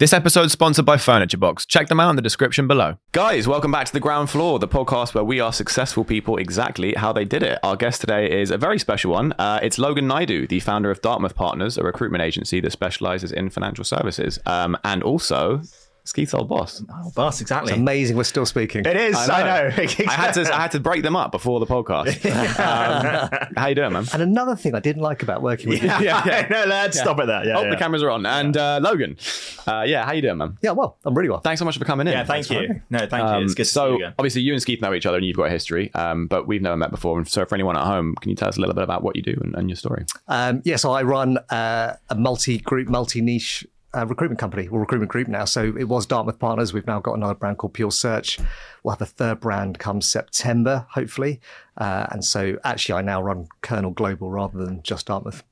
This episode is sponsored by Furniture Box. Check them out in the description below. Guys, welcome back to the ground floor, the podcast where we are successful people exactly how they did it. Our guest today is a very special one. Uh, it's Logan Naidu, the founder of Dartmouth Partners, a recruitment agency that specializes in financial services, um, and also Keith's old boss. Oh, boss, exactly. It's amazing we're still speaking. It is. I know. I, I had to. I had to break them up before the podcast. um, how you doing, man? And another thing I didn't like about working with yeah, you. yeah, yeah. no, let's yeah. stop it there. Yeah, oh, yeah. the cameras are on. And uh, Logan, uh, yeah, how you doing, man? Yeah, well, I'm really well. Thanks so much for coming in. Yeah, thank Thanks you. No, thank um, you. It's good to so, see you again. obviously, you and Keith know each other, and you've got a history, um, but we've never met before. And so, for anyone at home, can you tell us a little bit about what you do and, and your story? Um, yeah, so I run uh, a multi-group, multi-niche uh, recruitment company or recruitment group now. So it was Dartmouth Partners. We've now got another brand called Pure Search. We'll have a third brand come September, hopefully. Uh, and so actually, I now run Cornell Global rather than just Dartmouth.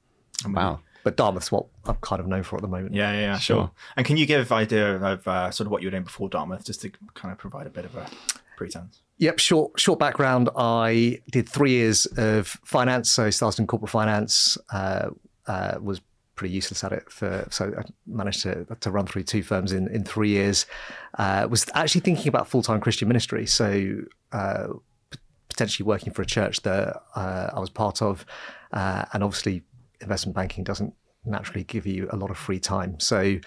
Wow. But Dartmouth's what I'm kind of known for at the moment. Yeah, yeah, yeah Sure. sure. And can you give idea of uh, sort of what you were doing before Dartmouth, just to kind of provide a bit of a pretense? Yep, short short background. I did three years of finance, so started in corporate finance. Uh, uh, was pretty useless at it for so I managed to to run through two firms in in three years. Uh, was actually thinking about full time Christian ministry, so uh, p- potentially working for a church that uh, I was part of, uh, and obviously investment banking doesn't naturally give you a lot of free time. So.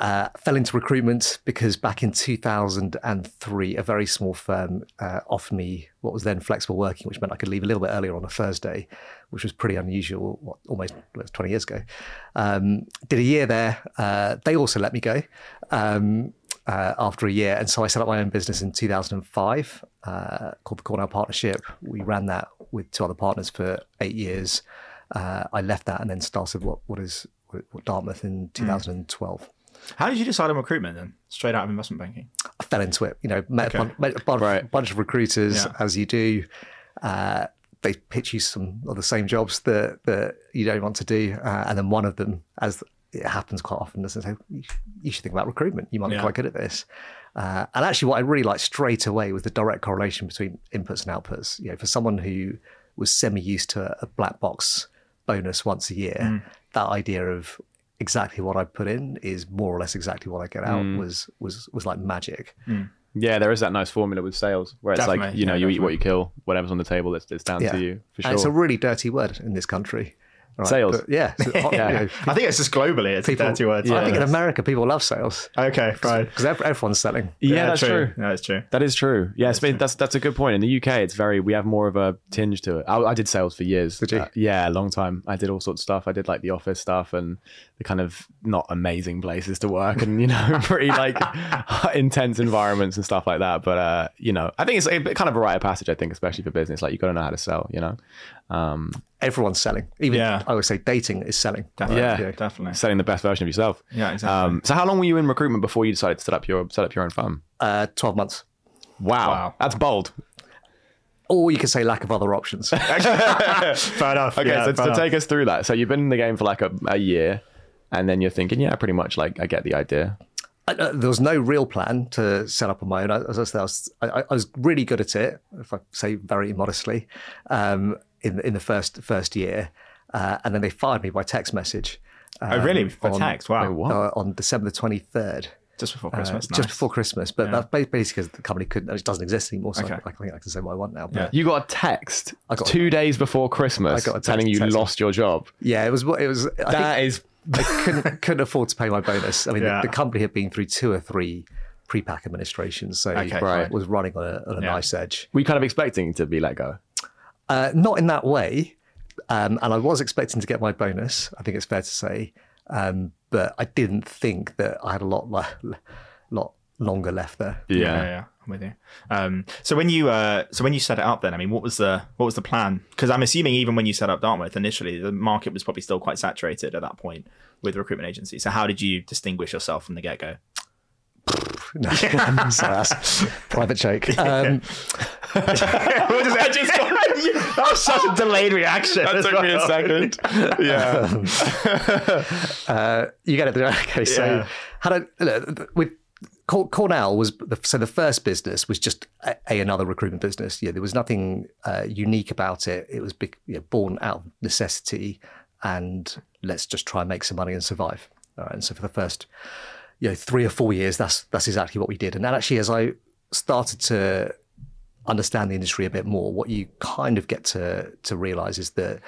Uh, fell into recruitment because back in 2003, a very small firm uh, offered me what was then flexible working, which meant I could leave a little bit earlier on a Thursday, which was pretty unusual, what, almost 20 years ago. Um, did a year there. Uh, they also let me go um, uh, after a year. And so I set up my own business in 2005 uh, called the Cornell Partnership. We ran that with two other partners for eight years. Uh, I left that and then started what, what is what Dartmouth in 2012. How did you decide on recruitment then? Straight out of investment banking? I fell into it. You know, met, Okay. a, bun- met a bunch, Right. bunch of recruiters, Yeah. as you do. Uh, they pitch you some of the same jobs that, that you don't want to do. Uh, and then one of them, as it happens quite often, doesn't say, you should think about recruitment. You might be Yeah. quite good at this. Uh, and actually, what I really liked straight away was the direct correlation between inputs and outputs. You know, for someone who was semi used to a, black box bonus once a year, Mm. that idea of exactly what I put in is more or less exactly what I get out Mm. was was was like magic. Yeah, there is that nice formula with sales where it's like you know yeah, you eat what you kill, whatever's on the table, it's, it's down Yeah. to you for And it's a really dirty word in this country. Right, Sales. but yeah. so, you know, I think it's just globally. It's people- a dirty word. I think in America people love sales Okay, right. because everyone's selling. Yeah, that's true. Yeah, that's true. That is true. Yeah, it's been, that's that's a good point. In the UK, it's very we have more of a tinge to it. I, I did sales for years. Did you? Uh, yeah, a long time. I did all sorts of stuff. I did like the office stuff and the kind of not amazing places to work and you know pretty like intense environments and stuff like that. But uh, you know, I think it's a kind of a rite of passage. I think, especially for business, like you've got to know how to sell. You know, um, Everyone's selling. Even Yeah. I would say dating is selling. Definitely. Yeah. Yeah. Definitely. selling the best version of yourself. Yeah, exactly. Um, so how long were you in recruitment before you decided to set up your set up your own firm? Uh, Twelve months. Wow, Wow. that's bold. Or you could say lack of other options. fair enough. Okay, yeah, so, fair so enough. take us through that. So you've been in the game for like a, a year, and then you're thinking, yeah, pretty much like I get the idea. I, uh, there was no real plan to set up on my own. I, as I said, I was, I, I was really good at it, if I say very modestly, um, in in the first first year, uh, and then they fired me by text message. Oh, really? For on- text? Wow. Wait, what? uh, on December twenty third. Just before Uh, Christmas. just before Christmas, but that's basically because the company couldn't, it doesn't exist anymore. So Okay. I, I think I can say what I want now. But Yeah. yeah, You got a text I got a- two days before Christmas I got text- telling you text. lost your job. Yeah, it was it was. I That think is I couldn't couldn't afford to pay my bonus. I mean, Yeah. the, the company had been through two or three pre-pack administrations, so Okay, Right. was running on a, on a Yeah. nice edge. we kind of expecting to be let go. Uh, not in that way, um, and I was expecting to get my bonus. I think it's fair to say, um, but I didn't think that I had a lot le- lot longer left there. yeah, yeah, I'm with you. Um, so when you uh, so when you set it up, then I mean, what was the what was the plan? Because I'm assuming even when you set up Dartmouth initially, the market was probably still quite saturated at that point with recruitment agencies. So how did you distinguish yourself from the get go? No, so that's private joke. Um, that was such a delayed reaction. That took me a second. Yeah. uh, you get it. Okay, so Yeah. had a look, with Cornell was the, so the first business was just a, a another recruitment business. Yeah, there was nothing uh, unique about it. It was big, you know, born out of necessity, and let's just try and make some money and survive. All right, and so for the first you know three or four years, that's that's exactly what we did. And then actually, as I started to understand the industry a bit more, what you kind of get to to realize is that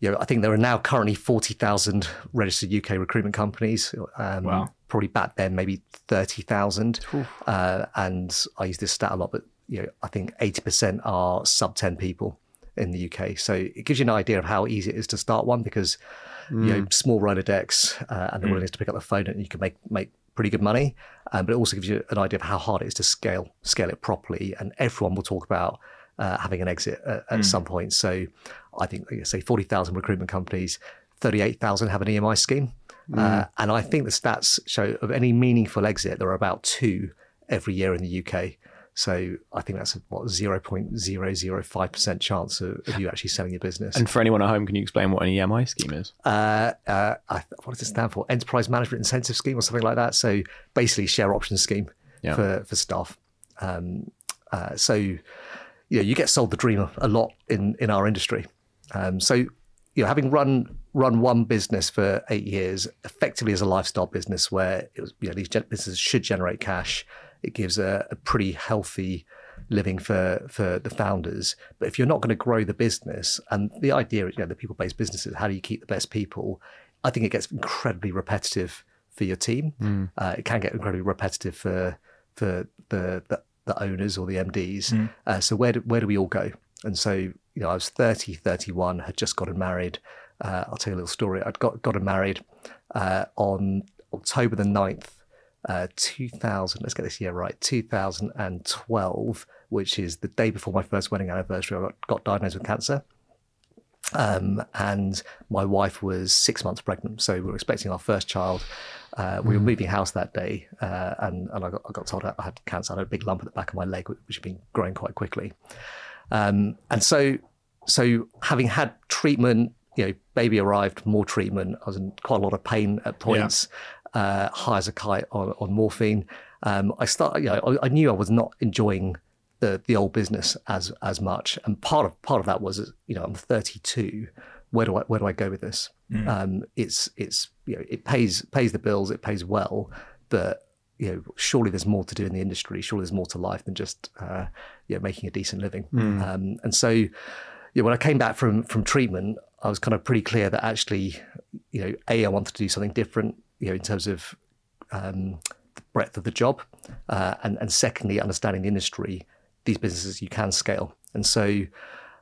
you know, I think there are now currently 40,000 registered UK recruitment companies. Um, Wow. Probably back then, maybe 30,000. Uh, and I use this stat a lot, but you know, I think 80% are sub 10 people in the UK. So it gives you an idea of how easy it is to start one because, you know, small Rolodex uh, and the willingness to pick up the phone and you can make, make pretty good money. Um, but it also gives you an idea of how hard it is to scale, scale it properly. And everyone will talk about uh, having an exit at, at some point. So I think, like I say, 40,000 recruitment companies, 38,000 have an EMI scheme. Uh, and I think the stats show of any meaningful exit, there are about two every year in the UK. So I think that's a what zero point zero zero five percent chance of, of you actually selling your business. And for anyone at home, can you explain what an EMI scheme is? uh, uh, I, what does it stand for? Enterprise Management Incentive Scheme or something like that. So basically, share option scheme Yeah. for for staff. Um, uh, so you know, you get sold the dream a- a lot in in our industry. Um, so you know, having run run one business for eight years, effectively as a lifestyle business, where it was, you know, these businesses should generate cash. It gives a, a pretty healthy living for for the founders. But if you're not going to grow the business, and the idea, you know, the people based businesses, how do you keep the best people? I think it gets incredibly repetitive for your team. Uh, it can get incredibly repetitive for for the the, the owners or the MDs. Uh, so where do, where do we all go? And so you know, I was 30, 31, had just gotten married. Uh, I'll tell you a little story. I'd got gotten married uh, on October the 9th, uh, 2000. Let's get this year right. 2012, which is the day before my first wedding anniversary. I got, got diagnosed with cancer. Um, and my wife was six months pregnant, so we were expecting our first child. Uh, we were moving house that day, uh, and, and I, got, I got told I had cancer. I had a big lump at the back of my leg, which had been growing quite quickly. Um, and so, so having had treatment, you know, baby arrived, more treatment. I was in quite a lot of pain at points, uh, high as a kite on, on morphine. Um, I started, you know, I, I knew I was not enjoying the the old business as as much, and part of part of that was, you know, I'm 32. Where do I where do I go with this? Um, it's it's you know, it pays pays the bills, it pays well, but you know, surely there's more to do in the industry. Surely there's more to life than just uh, you know, making a decent living. Um, and so, you know, when I came back from from treatment, I was kind of pretty clear that actually, you know, a I wanted to do something different. You know, in terms of um, the breadth of the job, uh, and and secondly, understanding the industry. These businesses you can scale, and so.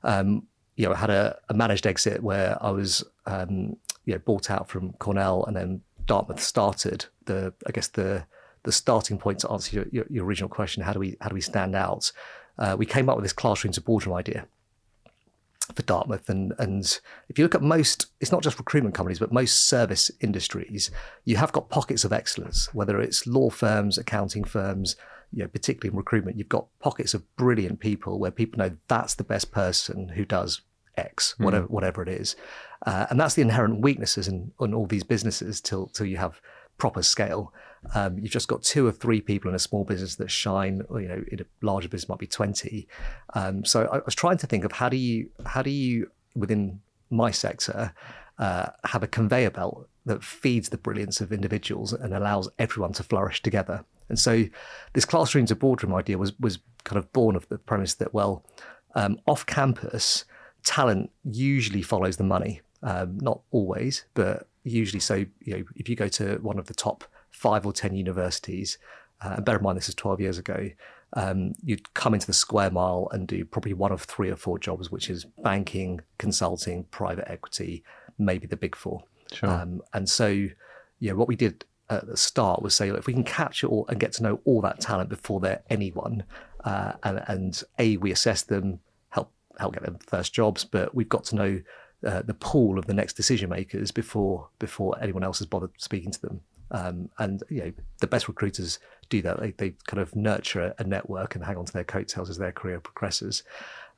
Um, you know, I had a, a managed exit where I was, um, you know, bought out from Cornell, and then Dartmouth started. The I guess the the starting point to answer your, your, your original question: how do we how do we stand out? Uh, we came up with this classroom to boardroom idea for Dartmouth, and and if you look at most, it's not just recruitment companies, but most service industries, you have got pockets of excellence. Whether it's law firms, accounting firms, you know, particularly in recruitment, you've got pockets of brilliant people where people know that's the best person who does X, whatever whatever it is, uh, and that's the inherent weaknesses in, in all these businesses till till you have proper scale. Um, you've just got two or three people in a small business that shine. Or, you know, in a larger business might be twenty. Um, so I, I was trying to think of how do you how do you within my sector uh, have a conveyor belt that feeds the brilliance of individuals and allows everyone to flourish together. And so this classroom to boardroom idea was was kind of born of the premise that well, um, off campus, talent usually follows the money. Um, not always, but usually. So you know, if you go to one of the top five or ten universities, uh, and bear in mind this is twelve years ago, um, you'd come into the square mile and do probably one of three or four jobs, which is banking, consulting, private equity, maybe the big four. Sure. Um, and so, you know, what we did at the start was say, look, if we can capture all and get to know all that talent before they're anyone, uh, and, and a we assess them, help help get them first jobs, but we've got to know uh, the pool of the next decision makers before before anyone else has bothered speaking to them. Um, and you know, the best recruiters do that. They, they kind of nurture a network and hang on to their coattails as their career progresses.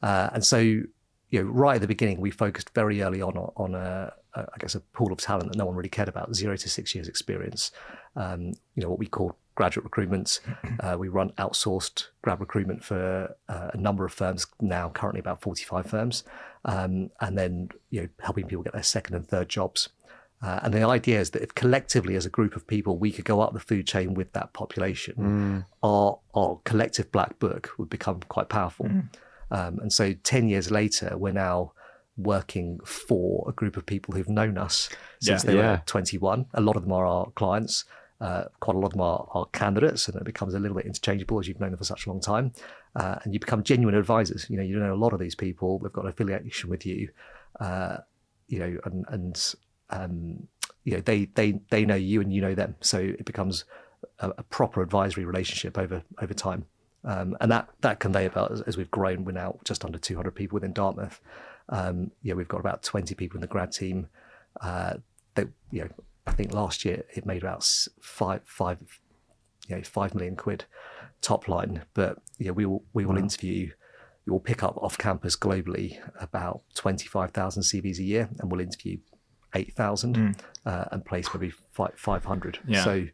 Uh, and so, you know, right at the beginning, we focused very early on on a, a, I guess, a pool of talent that no one really cared about, zero to six years experience. Um, you know, what we call graduate recruitment. Uh, we run outsourced grad recruitment for uh, a number of firms now, currently about 45 firms, um, and then you know helping people get their second and third jobs. Uh, and the idea is that if collectively, as a group of people, we could go up the food chain with that population, our, our collective black book would become quite powerful. Um, and so 10 years later, we're now working for a group of people who've known us since Yeah. they Yeah. were 21. A lot of them are our clients. Uh, quite a lot of them are, are candidates, and it becomes a little bit interchangeable as you've known them for such a long time. Uh, and you become genuine advisors. You know, you know a lot of these people. They've got an affiliation with you. Uh, you know, and and um, you know they they they know you and you know them. So it becomes a, a proper advisory relationship over over time. Um, and that that conveyor belt, as, as we've grown, we're now just under 200 people within Dartmouth. Um, yeah, we've got about 20 people in the grad team. Uh, they, you know, I think last year it made about five five, you know, five million quid top line. But yeah, we will we will interview. We will pick up off campus globally about 25,000 CVs a year, and we'll interview 8,000 uh, and place maybe fi- 500. Yeah. So,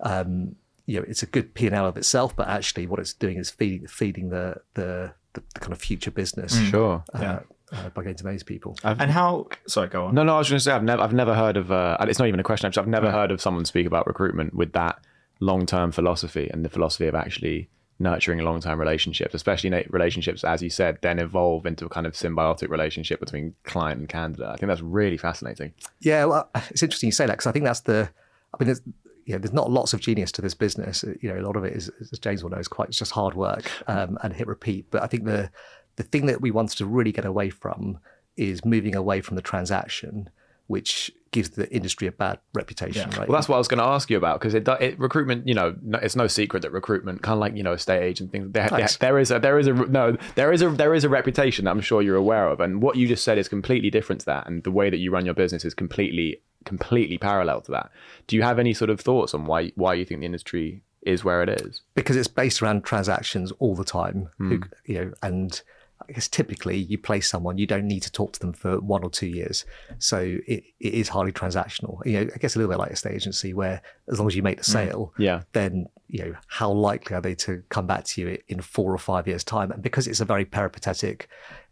um, you know, it's a good P and L of itself, but actually, what it's doing is feeding feeding the the, the, the kind of future business Sure. uh, Yeah. uh, by getting to those people. And how? Sorry, go on. No, no, I was going to say I've never, I've never heard of. Uh, and it's not even a question. I've, I've never heard of someone speak about recruitment with that long-term philosophy and the philosophy of actually nurturing long-term relationships, especially relationships, as you said, then evolve into a kind of symbiotic relationship between client and candidate. I think that's really fascinating. Yeah, well, it's interesting you say that because I think that's the. I mean, there's, there's not lots of genius to this business. You know, a lot of it is, as James will know, is quite it's just hard work um, and hit repeat. But I think the the thing that we wanted to really get away from is moving away from the transaction, which gives the industry a bad reputation. Right? Well, that's what I was going to ask you about because it, it recruitment. You know, no, it's no secret that recruitment, kind of like you know, estate agent things. There, there, Thanks. there is a there is a no there is a there is a reputation that I'm sure you're aware of, and what you just said is completely different to that, and the way that you run your business is completely completely parallel to that. Do you have any sort of thoughts on why why you think the industry is where it is? because it's based around transactions all the time. Who, hmm. you know, and I guess typically you place someone, you don't need to talk to them for one or two years, so it, it is highly transactional. You know, I guess a little bit like a state agency, where as long as you make the sale, Yeah. then you know how likely are they to come back to you in four or five years' time? And because it's a very peripatetic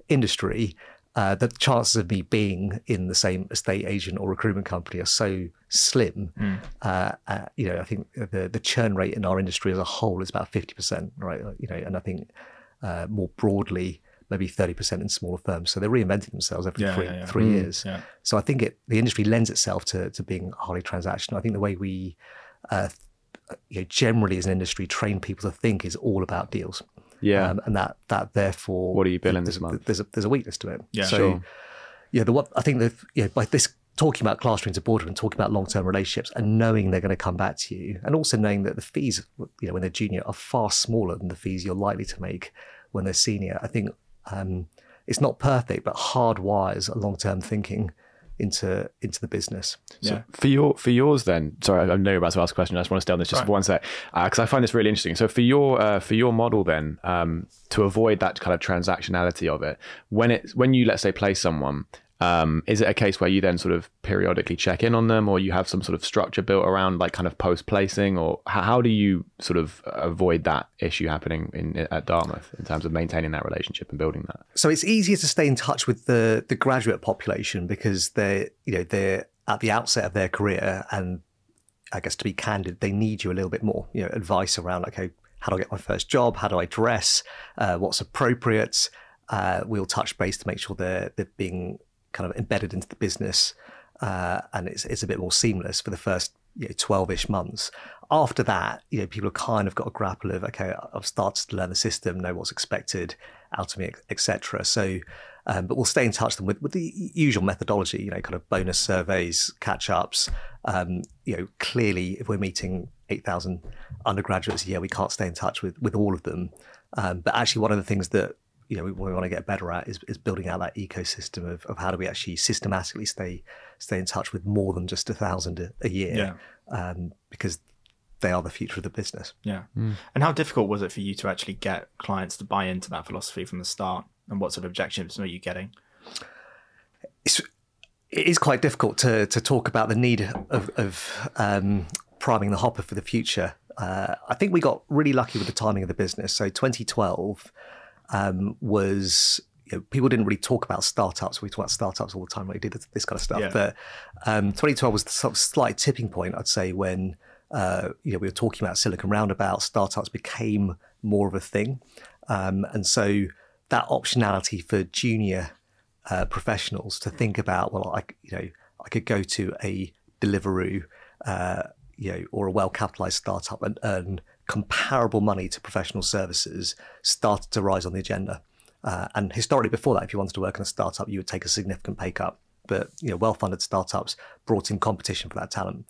industry. Uh, the chances of me being in the same estate agent or recruitment company are so slim. Uh, uh, you know, I think the the churn rate in our industry as a whole is about fifty percent, right? You know, and I think uh, more broadly, maybe thirty percent in smaller firms. So they're reinventing themselves every Yeah, three, yeah, yeah. three years. yeah. So I think it the industry lends itself to to being highly transactional. I think the way we uh, you know, generally as an industry train people to think is all about deals. Yeah. Um, and that that therefore What are you billing there's, this month? There's a there's a weakness to it. Yeah. so Sure. yeah, the what I think that yeah by this talking about classrooms of boardroom and talking about long term relationships and knowing they're going to come back to you, and also knowing that the fees you know when they're junior are far smaller than the fees you're likely to make when they're senior. I think um, it's not perfect, but hardwires a long term thinking into into the business. Yeah. For your for yours then, sorry, I know you're about to ask a question. I just want to stay on this just Right. for one sec because I find this really interesting. So for your uh, for your model then, um, to avoid that kind of transactionality of it, when it when you let's say play someone, um, is it a case where you then sort of periodically check in on them, or you have some sort of structure built around like kind of post placing, or how, how do you sort of avoid that issue happening in at Dartmouth in terms of maintaining that relationship and building that? So it's easier to stay in touch with the the graduate population because they're you know they're at the outset of their career and I guess to be candid, they need you a little bit more. You know, advice around okay, how do I get my first job? How do I dress? Uh, what's appropriate? Uh, we'll touch base to make sure they're they're being kind of embedded into the business, uh, and it's it's a bit more seamless for the first you know twelve-ish months. After that, you know, people have kind of got a grapple of okay, I've started to learn the system, know what's expected out of me, etc. So. Um, but we'll stay in touch with them with, with the usual methodology, you know, kind of bonus surveys, catch ups. Um, you know, clearly, if we're meeting 8,000 undergraduates a year, we can't stay in touch with, with all of them. Um, but actually, one of the things that you know we, we want to get better at is, is building out that ecosystem of, of how do we actually systematically stay stay in touch with more than just a thousand a, a year, um, because they are the future of the business. Yeah. And how difficult was it for you to actually get clients to buy into that philosophy from the start? And what sort of objections were you getting? it's it is quite difficult to to talk about the need of, of um, priming the hopper for the future. Uh, I think we got really lucky with the timing of the business. So 2012 um, was you know, people didn't really talk about startups. We talk about startups all the time. We did this, kind of stuff. Yeah. But um, 2012 was the sort of slight tipping point, I'd say, when uh, you know we were talking about Silicon Roundabout. Startups became more of a thing, um, and so that optionality for junior uh, professionals to think about, well, I you know I could go to a Deliveroo, uh, you know, or a well-capitalized startup and earn comparable money to professional services started to rise on the agenda. Uh, and historically, before that, if you wanted to work in a startup, you would take a significant pay cut. But you know, well-funded startups brought in competition for that talent.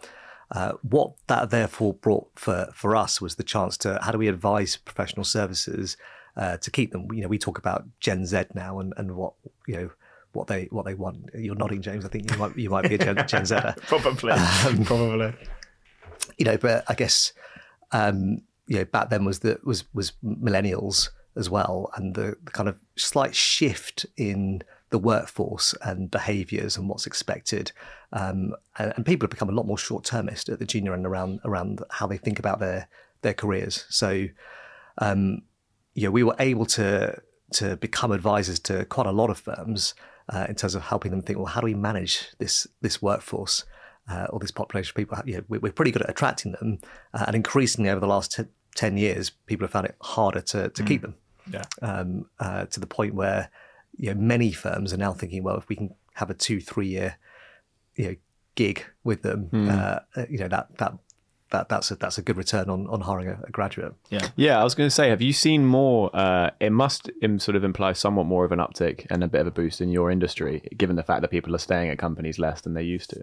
Uh, what that therefore brought for for us was the chance to how do we advise professional services uh, to keep them. You know, we talk about Gen Z now and, and what you know what they what they want. You're nodding, James. I think you might you might be a Gen, Gen Zer. Probably. Um, Probably. you know, but I guess um, you know back then was the was was millennials as well, and the, the kind of slight shift in the workforce and behaviours and what's expected, um, and, and people have become a lot more short termist at the junior end around around how they think about their their careers. So, um, you know, we were able to to become advisors to quite a lot of firms uh, in terms of helping them think, well, how do we manage this this workforce? Uh, or this population of people, you know, we- we're pretty good at attracting them. Uh, and increasingly over the last t- 10 years, people have found it harder to, to keep them Yeah. um, uh, to the point where you know, many firms are now thinking, well, if we can have a two, three year you know, gig with them, uh, uh, you know, that, that, that, that's a, that's a good return on, on hiring a, a graduate. Yeah. Yeah, I was going to say, have you seen more? Uh, it must im- sort of imply somewhat more of an uptick and a bit of a boost in your industry, given the fact that people are staying at companies less than they used to.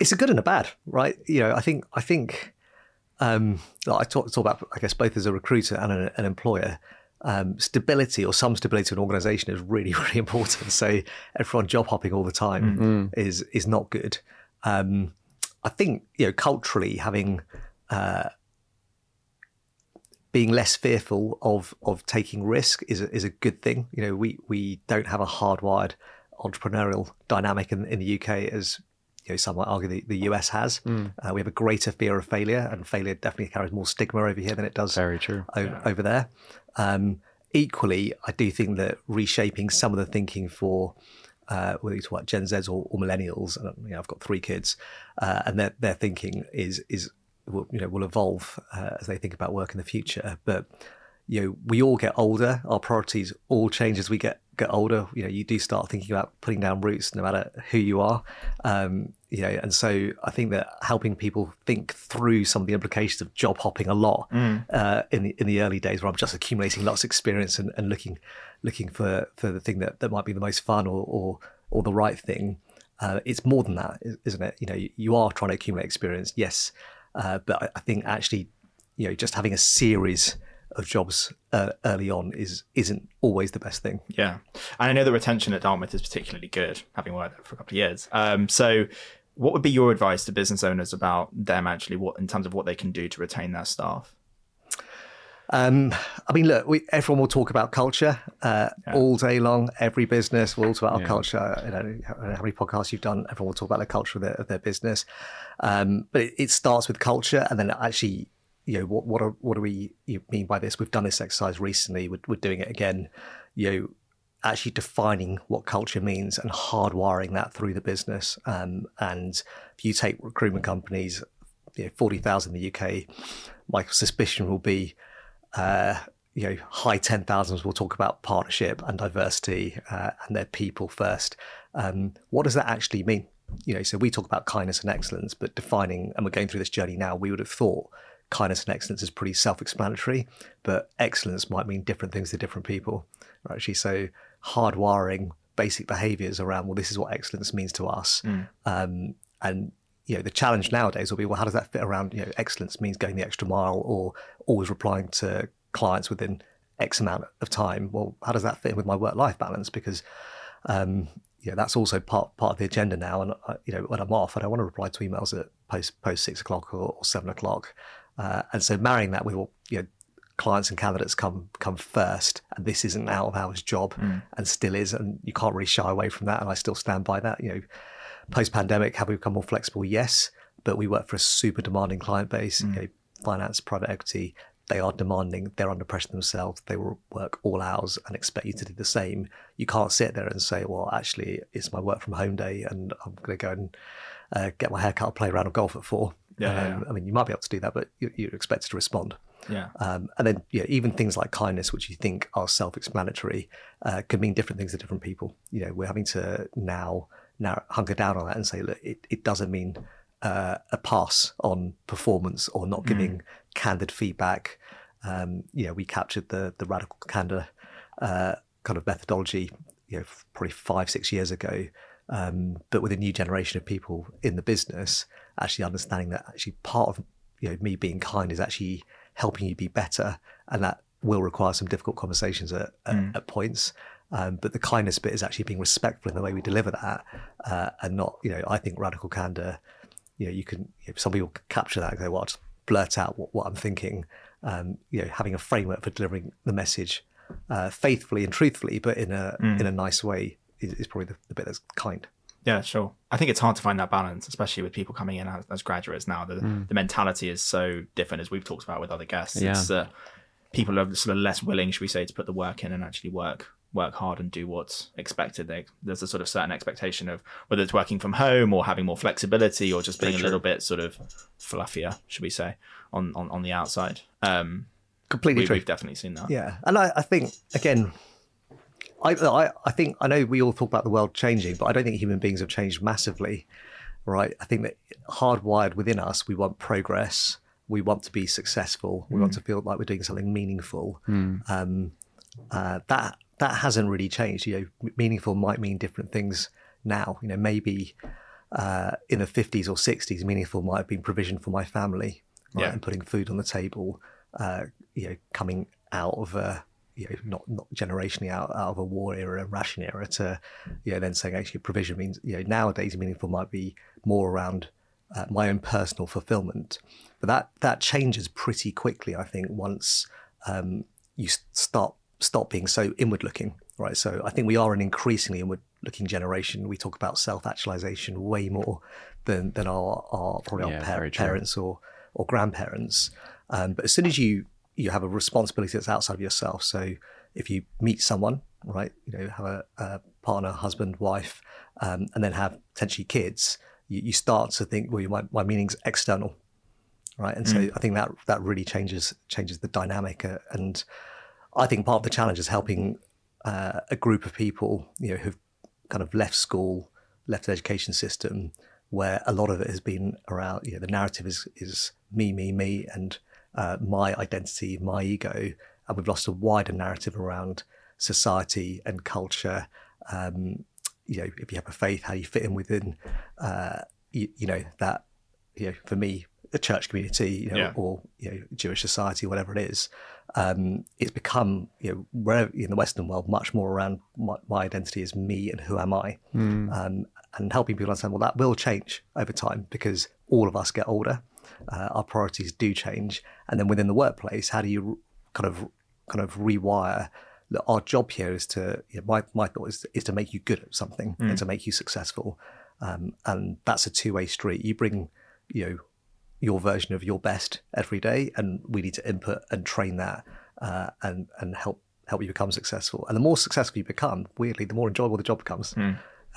it's a good and a bad, right? You know, I think I think um, I talk, talk about, I guess, both as a recruiter and an, an employer. Um, stability or some stability in an organization is really, really important. So everyone job hopping all the time is is not good. Um, I think you know culturally having uh, being less fearful of of taking risk is a, is a good thing. You know, we we don't have a hardwired entrepreneurial dynamic in, in the UK as you know some might argue the, the US has. Uh, we have a greater fear of failure, and failure definitely carries more stigma over here than it does Very true. o- over there. Um, equally, I do think that reshaping some of the thinking for uh, whether you talk about Gen Zs or, or millennials, and you know, I've got three kids, uh, and their their thinking is is will, you know will evolve uh, as they think about work in the future. But you know, we all get older. Our priorities all change as we get get older. You know, you do start thinking about putting down roots, no matter who you are. Um, you know, and so I think that helping people think through some of the implications of job hopping a lot uh, in the in the early days, where I'm just accumulating lots of experience and, and looking looking for for the thing that, that might be the most fun or or, or the right thing. Uh, it's more than that, isn't it? You know, you, you are trying to accumulate experience, yes, uh, but I, I think actually, you know, just having a series of jobs uh, early on is isn't always the best thing. Yeah. And I know the retention at Dartmouth is particularly good, having worked there for a couple of years. Um, so, what would be your advice to business owners about them actually, what in terms of what they can do to retain their staff? Um, I mean, look, we, everyone will talk about culture uh, all day long. Every business will talk about our culture. You know, how many podcasts you've done, everyone will talk about the culture of their, of their business. Um, but it, it starts with culture, and then actually, you know, what what are, what do we you mean by this? We've done this exercise recently. We're, we're doing it again. You know, actually defining what culture means and hardwiring that through the business. Um, and if you take recruitment companies, you know, forty thousand in the UK, my suspicion will be uh, you know, high 10,000s will talk about partnership and diversity uh, and their people first. Um, what does that actually mean? You know, so we talk about kindness and excellence, but defining, and we're going through this journey now, we would have thought kindness and excellence is pretty self explanatory, but excellence might mean different things to different people. Actually, so hardwiring basic behaviors around, well, this is what excellence means to us. Um, and you know the challenge nowadays will be well how does that fit around you know excellence means going the extra mile or always replying to clients within x amount of time? Well how does that fit in with my work life balance? Because um you know that's also part part of the agenda now. And I, you know when i'm off i don't want to reply to emails at post post six o'clock or, or seven o'clock. Uh, and so marrying that with you know clients and candidates come come first and this isn't an out of hours job and still is and you can't really shy away from that and i still stand by that you know post pandemic, have we become more flexible? Yes, but we work for a super demanding client base, you know, finance, private equity. they are demanding, they're under pressure themselves, they will work all hours and expect you to do the same. You can't sit there and say, well, actually, it's my work from home day and I'm going to go and uh, get my haircut, play around of golf at four. Yeah, um, yeah. I mean, you might be able to do that, but you, you're expected to respond. Yeah. Um, and then, yeah, even things like kindness, which you think are self-explanatory, uh, can mean different things to different people. You know, we're having to now now hunker down on that and say, look, it, it doesn't mean uh, a pass on performance or not giving candid feedback. Um, you know, we captured the the radical candor uh, kind of methodology, you know, probably five six years ago. Um, but with a new generation of people in the business, actually understanding that actually part of you know me being kind is actually helping you be better, and that will require some difficult conversations at, at, at points. Um, but the kindness bit is actually being respectful in the way we deliver that, uh, and not you know I think radical candor. You know, you can you know, some people capture that and go, "Well, I'll just blurt out what, what I'm thinking." Um, you know, having a framework for delivering the message uh, faithfully and truthfully, but in a in a nice way is, is probably the, the bit that's kind. Yeah, sure. I think it's hard to find that balance, especially with people coming in as, as graduates now. The, the mentality is so different, as we've talked about with other guests. Yeah. It's, uh, people are sort of less willing, should we say, to put the work in and actually work work hard and do what's expected. They, there's a sort of certain expectation of whether it's working from home or having more flexibility or just being a little bit sort of fluffier, should we say, on on, on the outside. Um, Completely we, true. we've definitely seen that. Yeah, and I, I think again, I, I I think I know we all talk about the world changing, but I don't think human beings have changed massively, right? I think that hardwired within us, we want progress, we want to be successful, we want to feel like we're doing something meaningful. Um, uh, that that hasn't really changed. You know, meaningful might mean different things now. You know, maybe uh, in the 50s or 60s, meaningful might have been provision for my family, right, Yeah. and putting food on the table. Uh, you know, coming out of a you know not not generationally out, out of a war era, a ration era, to you know then saying actually provision means you know nowadays meaningful might be more around uh, my own personal fulfillment, but that that changes pretty quickly. I think once um, you start stop being so inward looking, right? So I think we are an increasingly inward looking generation. We talk about self actualization way more than than our, our probably Yeah, our par- parents or or grandparents. Um, but as soon as you you have a responsibility that's outside of yourself, so if you meet someone, right, you know, have a, a partner, husband, wife, um, and then have potentially kids, you, you start to think, well, my, my meaning's external, right? And so I think that that really changes changes the dynamic, uh, and I think part of the challenge is helping uh, a group of people, you know, who've kind of left school, left the education system, where a lot of it has been around, you know, the narrative is is me, me, me, and uh, my identity, my ego, and we've lost a wider narrative around society and culture. Um, you know, if you have a faith, how you fit in within, uh, you, you know, that, you know, for me, a church community, you know, Yeah. or you know, Jewish society, whatever it is, um, it's become, you know, wherever in the Western world, much more around my, my identity is me and who am I, um, and helping people understand. Well, that will change over time because all of us get older, uh, our priorities do change, and then within the workplace, how do you kind of kind of rewire? That our job here is to, you know, my my thought is is to make you good at something and to make you successful, um, and that's a two way street. You bring, you know your version of your best every day, and we need to input and train that uh, and and help help you become successful. And the more successful you become, weirdly, the more enjoyable the job becomes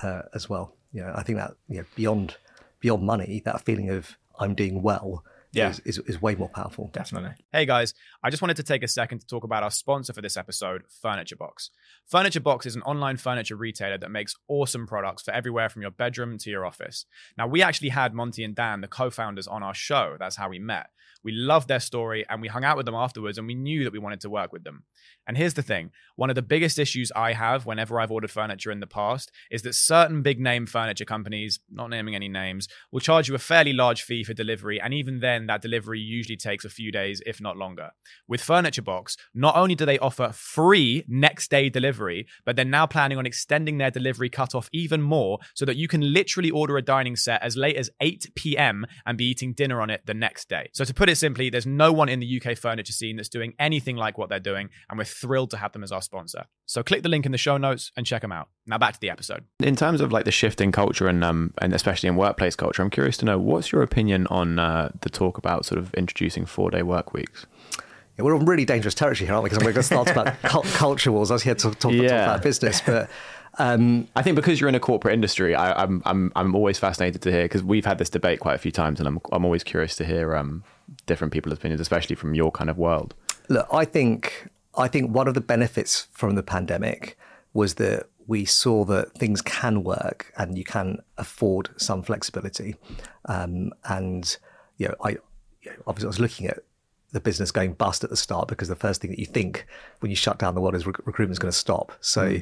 uh, as well. You know, I think that you know beyond beyond money, that feeling of I'm doing well Yeah. is, is is way more powerful. Definitely. Hey guys, I just wanted to take a second to talk about our sponsor for this episode, Furniture Box. Furniture Box is an online furniture retailer that makes awesome products for everywhere from your bedroom to your office. Now, we actually had Monty and Dan, the co founders, on our show. That's how we met. We loved their story and we hung out with them afterwards and we knew that we wanted to work with them. And here's the thing one of the biggest issues I have whenever I've ordered furniture in the past is that certain big name furniture companies, not naming any names, will charge you a fairly large fee for delivery. And even then, that delivery usually takes a few days, if not longer. With Furniture Box, not only do they offer free next day delivery, but they're now planning on extending their delivery cutoff even more so that you can literally order a dining set as late as 8 p.m. and be eating dinner on it the next day. So, to put it simply, there's no one in the UK furniture scene that's doing anything like what they're doing, and we're thrilled to have them as our sponsor. So, click the link in the show notes and check them out. Now, back to the episode. In terms of like the shift in culture and um, and especially in workplace culture, I'm curious to know what's your opinion on uh, the talk about sort of introducing four day work weeks. Yeah, we're on really dangerous territory here, aren't we? Because we're going to start about cult- culture wars. I was here to talk, talk, Yeah. talk about business, but um, I think because you're in a corporate industry, I, I'm I'm I'm always fascinated to hear because we've had this debate quite a few times, and I'm I'm always curious to hear um different people's opinions, especially from your kind of world. Look, I think I think one of the benefits from the pandemic was that we saw that things can work and you can afford some flexibility. Um, and you know, I you know, obviously I was looking at the business going bust at the start because the first thing that you think when you shut down the world is rec- is going to stop. So,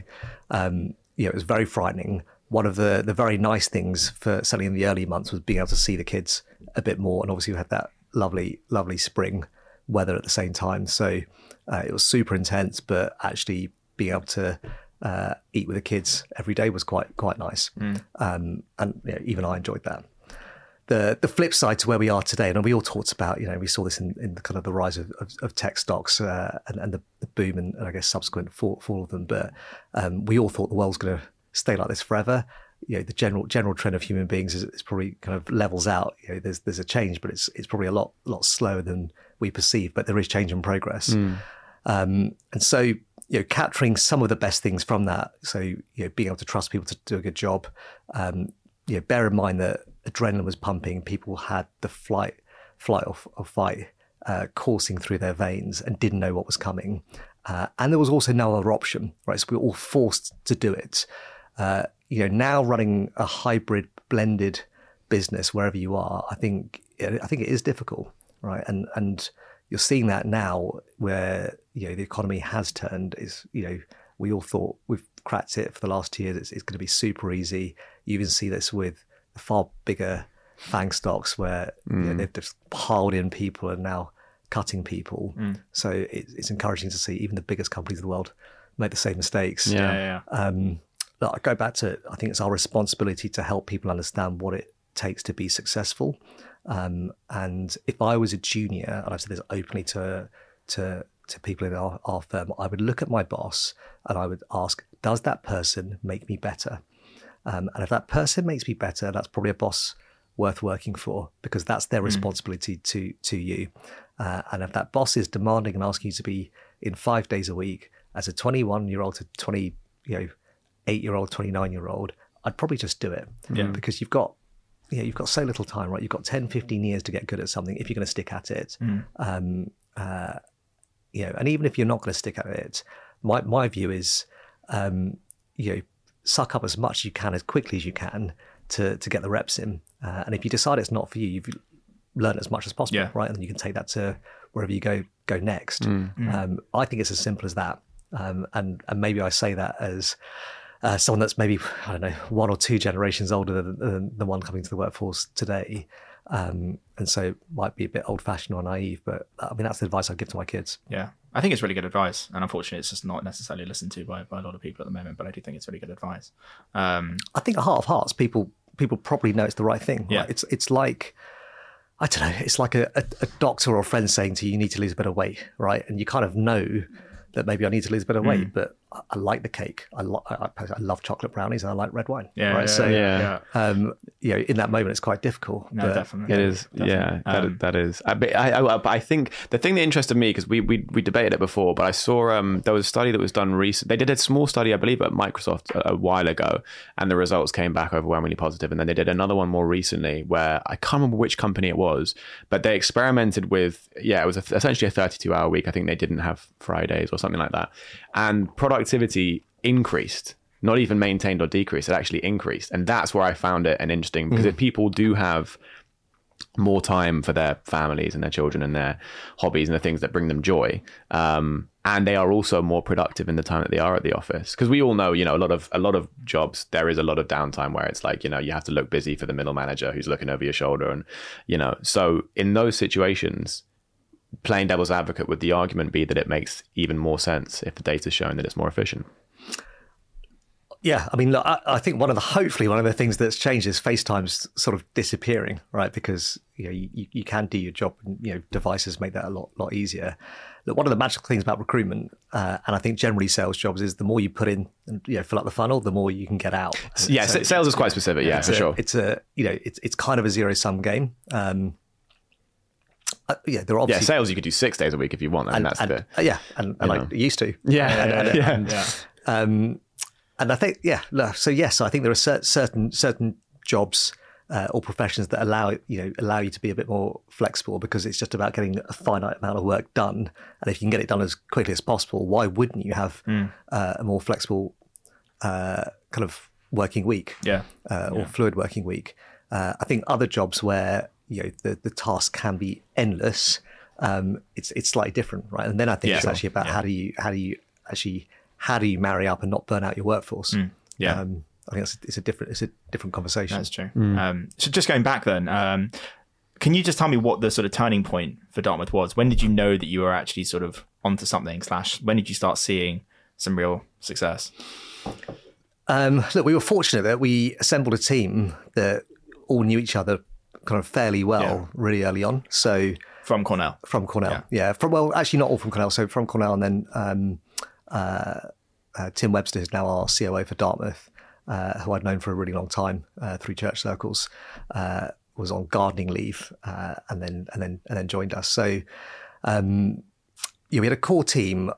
um, you know, it was very frightening. One of the the very nice things for certainly in the early months was being able to see the kids a bit more, and obviously we had that lovely, lovely spring weather at the same time. So uh, it was super intense, but actually being able to uh, eat with the kids every day was quite quite nice, um, and you know, even I enjoyed that the the flip side to where we are today, and we all talked about, you know, we saw this in, in the kind of the rise of, of, of tech stocks uh, and, and the, the boom and, and I guess subsequent fall, fall of them. But um, we all thought the world's going to stay like this forever. You know, the general general trend of human beings is, is probably kind of levels out. You know, there's there's a change, but it's it's probably a lot lot slower than we perceive. But there is change and progress. Um, and so, you know, capturing some of the best things from that. So, you know, being able to trust people to do a good job. Um, you know, bear in mind that adrenaline was pumping. People had the flight, flight or, or fight uh, coursing through their veins and didn't know what was coming. Uh, and there was also no other option, right? So we were all forced to do it. Uh, you know, now running a hybrid, blended business wherever you are, I think I think it is difficult, right? And and you're seeing that now where you know the economy has turned. Is you know we all thought we've cracked it for the last two years. It's, it's going to be super easy. You even see this with the far bigger FAANG stocks where you know, they've just piled in people and now cutting people. So it, it's encouraging to see even the biggest companies in the world make the same mistakes. Yeah. Yeah, yeah, yeah. Um, look, I go back to I think it's our responsibility to help people understand what it takes to be successful. Um, and if I was a junior, and I've said this openly to to to people in our, our firm, I would look at my boss and I would ask, does that person make me better? Um, and if that person makes me better, that's probably a boss worth working for because that's their responsibility to to you. Uh, and if that boss is demanding and asking you to be in five days a week as a 21 year old to 20 you know eight year old 29 year old i'd probably just do it Yeah. because you've got you know, you've got so little time right you've got 10 15 years to get good at something if you're going to stick at it um, uh, you know and even if you're not going to stick at it my, my view is um, you know suck up as much as you can as quickly as you can to to get the reps in uh, and if you decide it's not for you you've learned as much as possible, Yeah. right? And then you can take that to wherever you go go next. Um, I think it's as simple as that. Um, and and maybe I say that as uh, someone that's maybe I don't know one or two generations older than, than the one coming to the workforce today, um, and so might be a bit old fashioned or naive. But I mean that's the advice I give to my kids. Yeah, I think it's really good advice, and unfortunately, it's just not necessarily listened to by, by a lot of people at the moment. But I do think it's really good advice. Um, I think at heart of hearts, people people probably know it's the right thing. Yeah. Right? It's it's like I don't know. It's like a, a, a doctor or a friend saying to you, "You need to lose a bit of weight," right? And you kind of know that maybe I need to lose a bit of weight, Mm. but I, I like the cake. I, lo- I, I I love chocolate brownies and I like red wine. yeah, right. yeah, so yeah. um, you know, in that moment, it's quite difficult. No, but definitely. It is, yeah. That, Um, that is. I, I, I, think the thing that interested me because we, we we debated it before, but I saw um there was a study that was done recent. They did a small study, I believe, at Microsoft a, a while ago, and the results came back overwhelmingly positive. And then they did another one more recently where I can't remember which company it was, but they experimented with yeah, it was a, essentially a 32 hour week. I think they didn't have Fridays or something like that, and productivity increased not even maintained or decreased it actually increased. And that's where i found it an interesting because if people do have more time for their families and their children and their hobbies and the things that bring them joy um, and they are also more productive in the time that they are at the office. Because we all know you know a lot of a lot of jobs there is a lot of downtime where it's like you know you have to look busy for the middle manager who's looking over your shoulder and you know. So in those situations playing devil's advocate would the argument be that it makes even more sense if the data's showing that it's more efficient Yeah, I mean, look, I, I think one of the hopefully one of the things that's changed is FaceTime's sort of disappearing, right? Because you know you, you can do your job, and you know devices make that a lot lot easier. Look, one of the magical things about recruitment, uh, and I think generally sales jobs, is the more you put in and you know fill up the funnel, the more you can get out. yeah So sales is quite specific yeah for a, sure It's a you know it's it's kind of a zero sum game. Um, uh, yeah, there are obviously Yeah, sales you could do six days a week if you want. And, and, that's and- the uh, yeah, and, and I used to. yeah, yeah, yeah. yeah. Um, and I think, yeah, so yes, I think there are cer- certain certain jobs uh, or professions that allow you know allow you to be a bit more flexible because it's just about getting a finite amount of work done. And if you can get it done as quickly as possible, why wouldn't you have uh, a more flexible uh, kind of working week Yeah. uh, or fluid working week? Uh, I think other jobs where you know the the task can be endless. Um, it's it's slightly different, right? And then I think Yeah. it's actually about how do you how do you actually how do you marry up and not burn out your workforce? yeah. um, I think it's, it's a different it's a different conversation. That's true. Um, so just going back then, um, can you just tell me what the sort of turning point for Dartmouth was? When did you know that you were actually sort of onto something? Slash, when did you start seeing some real success? Um, look, we were fortunate that we assembled a team that all knew each other kind of fairly well Yeah. really early on. So From Cornell. from Cornell, Yeah. yeah. From well, actually not all from Cornell. So from Cornell, and then um, uh, uh, Tim Webster is now our COO for Dartmouth, uh, who I'd known for a really long time uh, through church circles. Uh, was on gardening leave, uh, and then and then and then joined us. So um, yeah, we had a core team.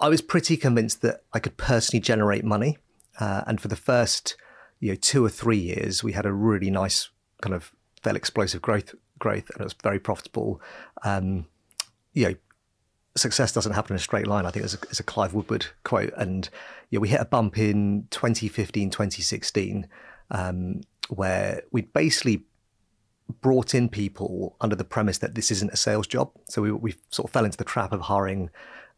I was pretty convinced that I could personally generate money, uh, and for the first you know two or three years, we had a really nice kind of fairly explosive growth growth, and it was very profitable. Um, you know, success doesn't happen in a straight line. I think it's a, it's a Clive Woodward quote, and yeah, we hit a bump in 2015, 2016, um, where we basically brought in people under the premise that this isn't a sales job. So we, we sort of fell into the trap of hiring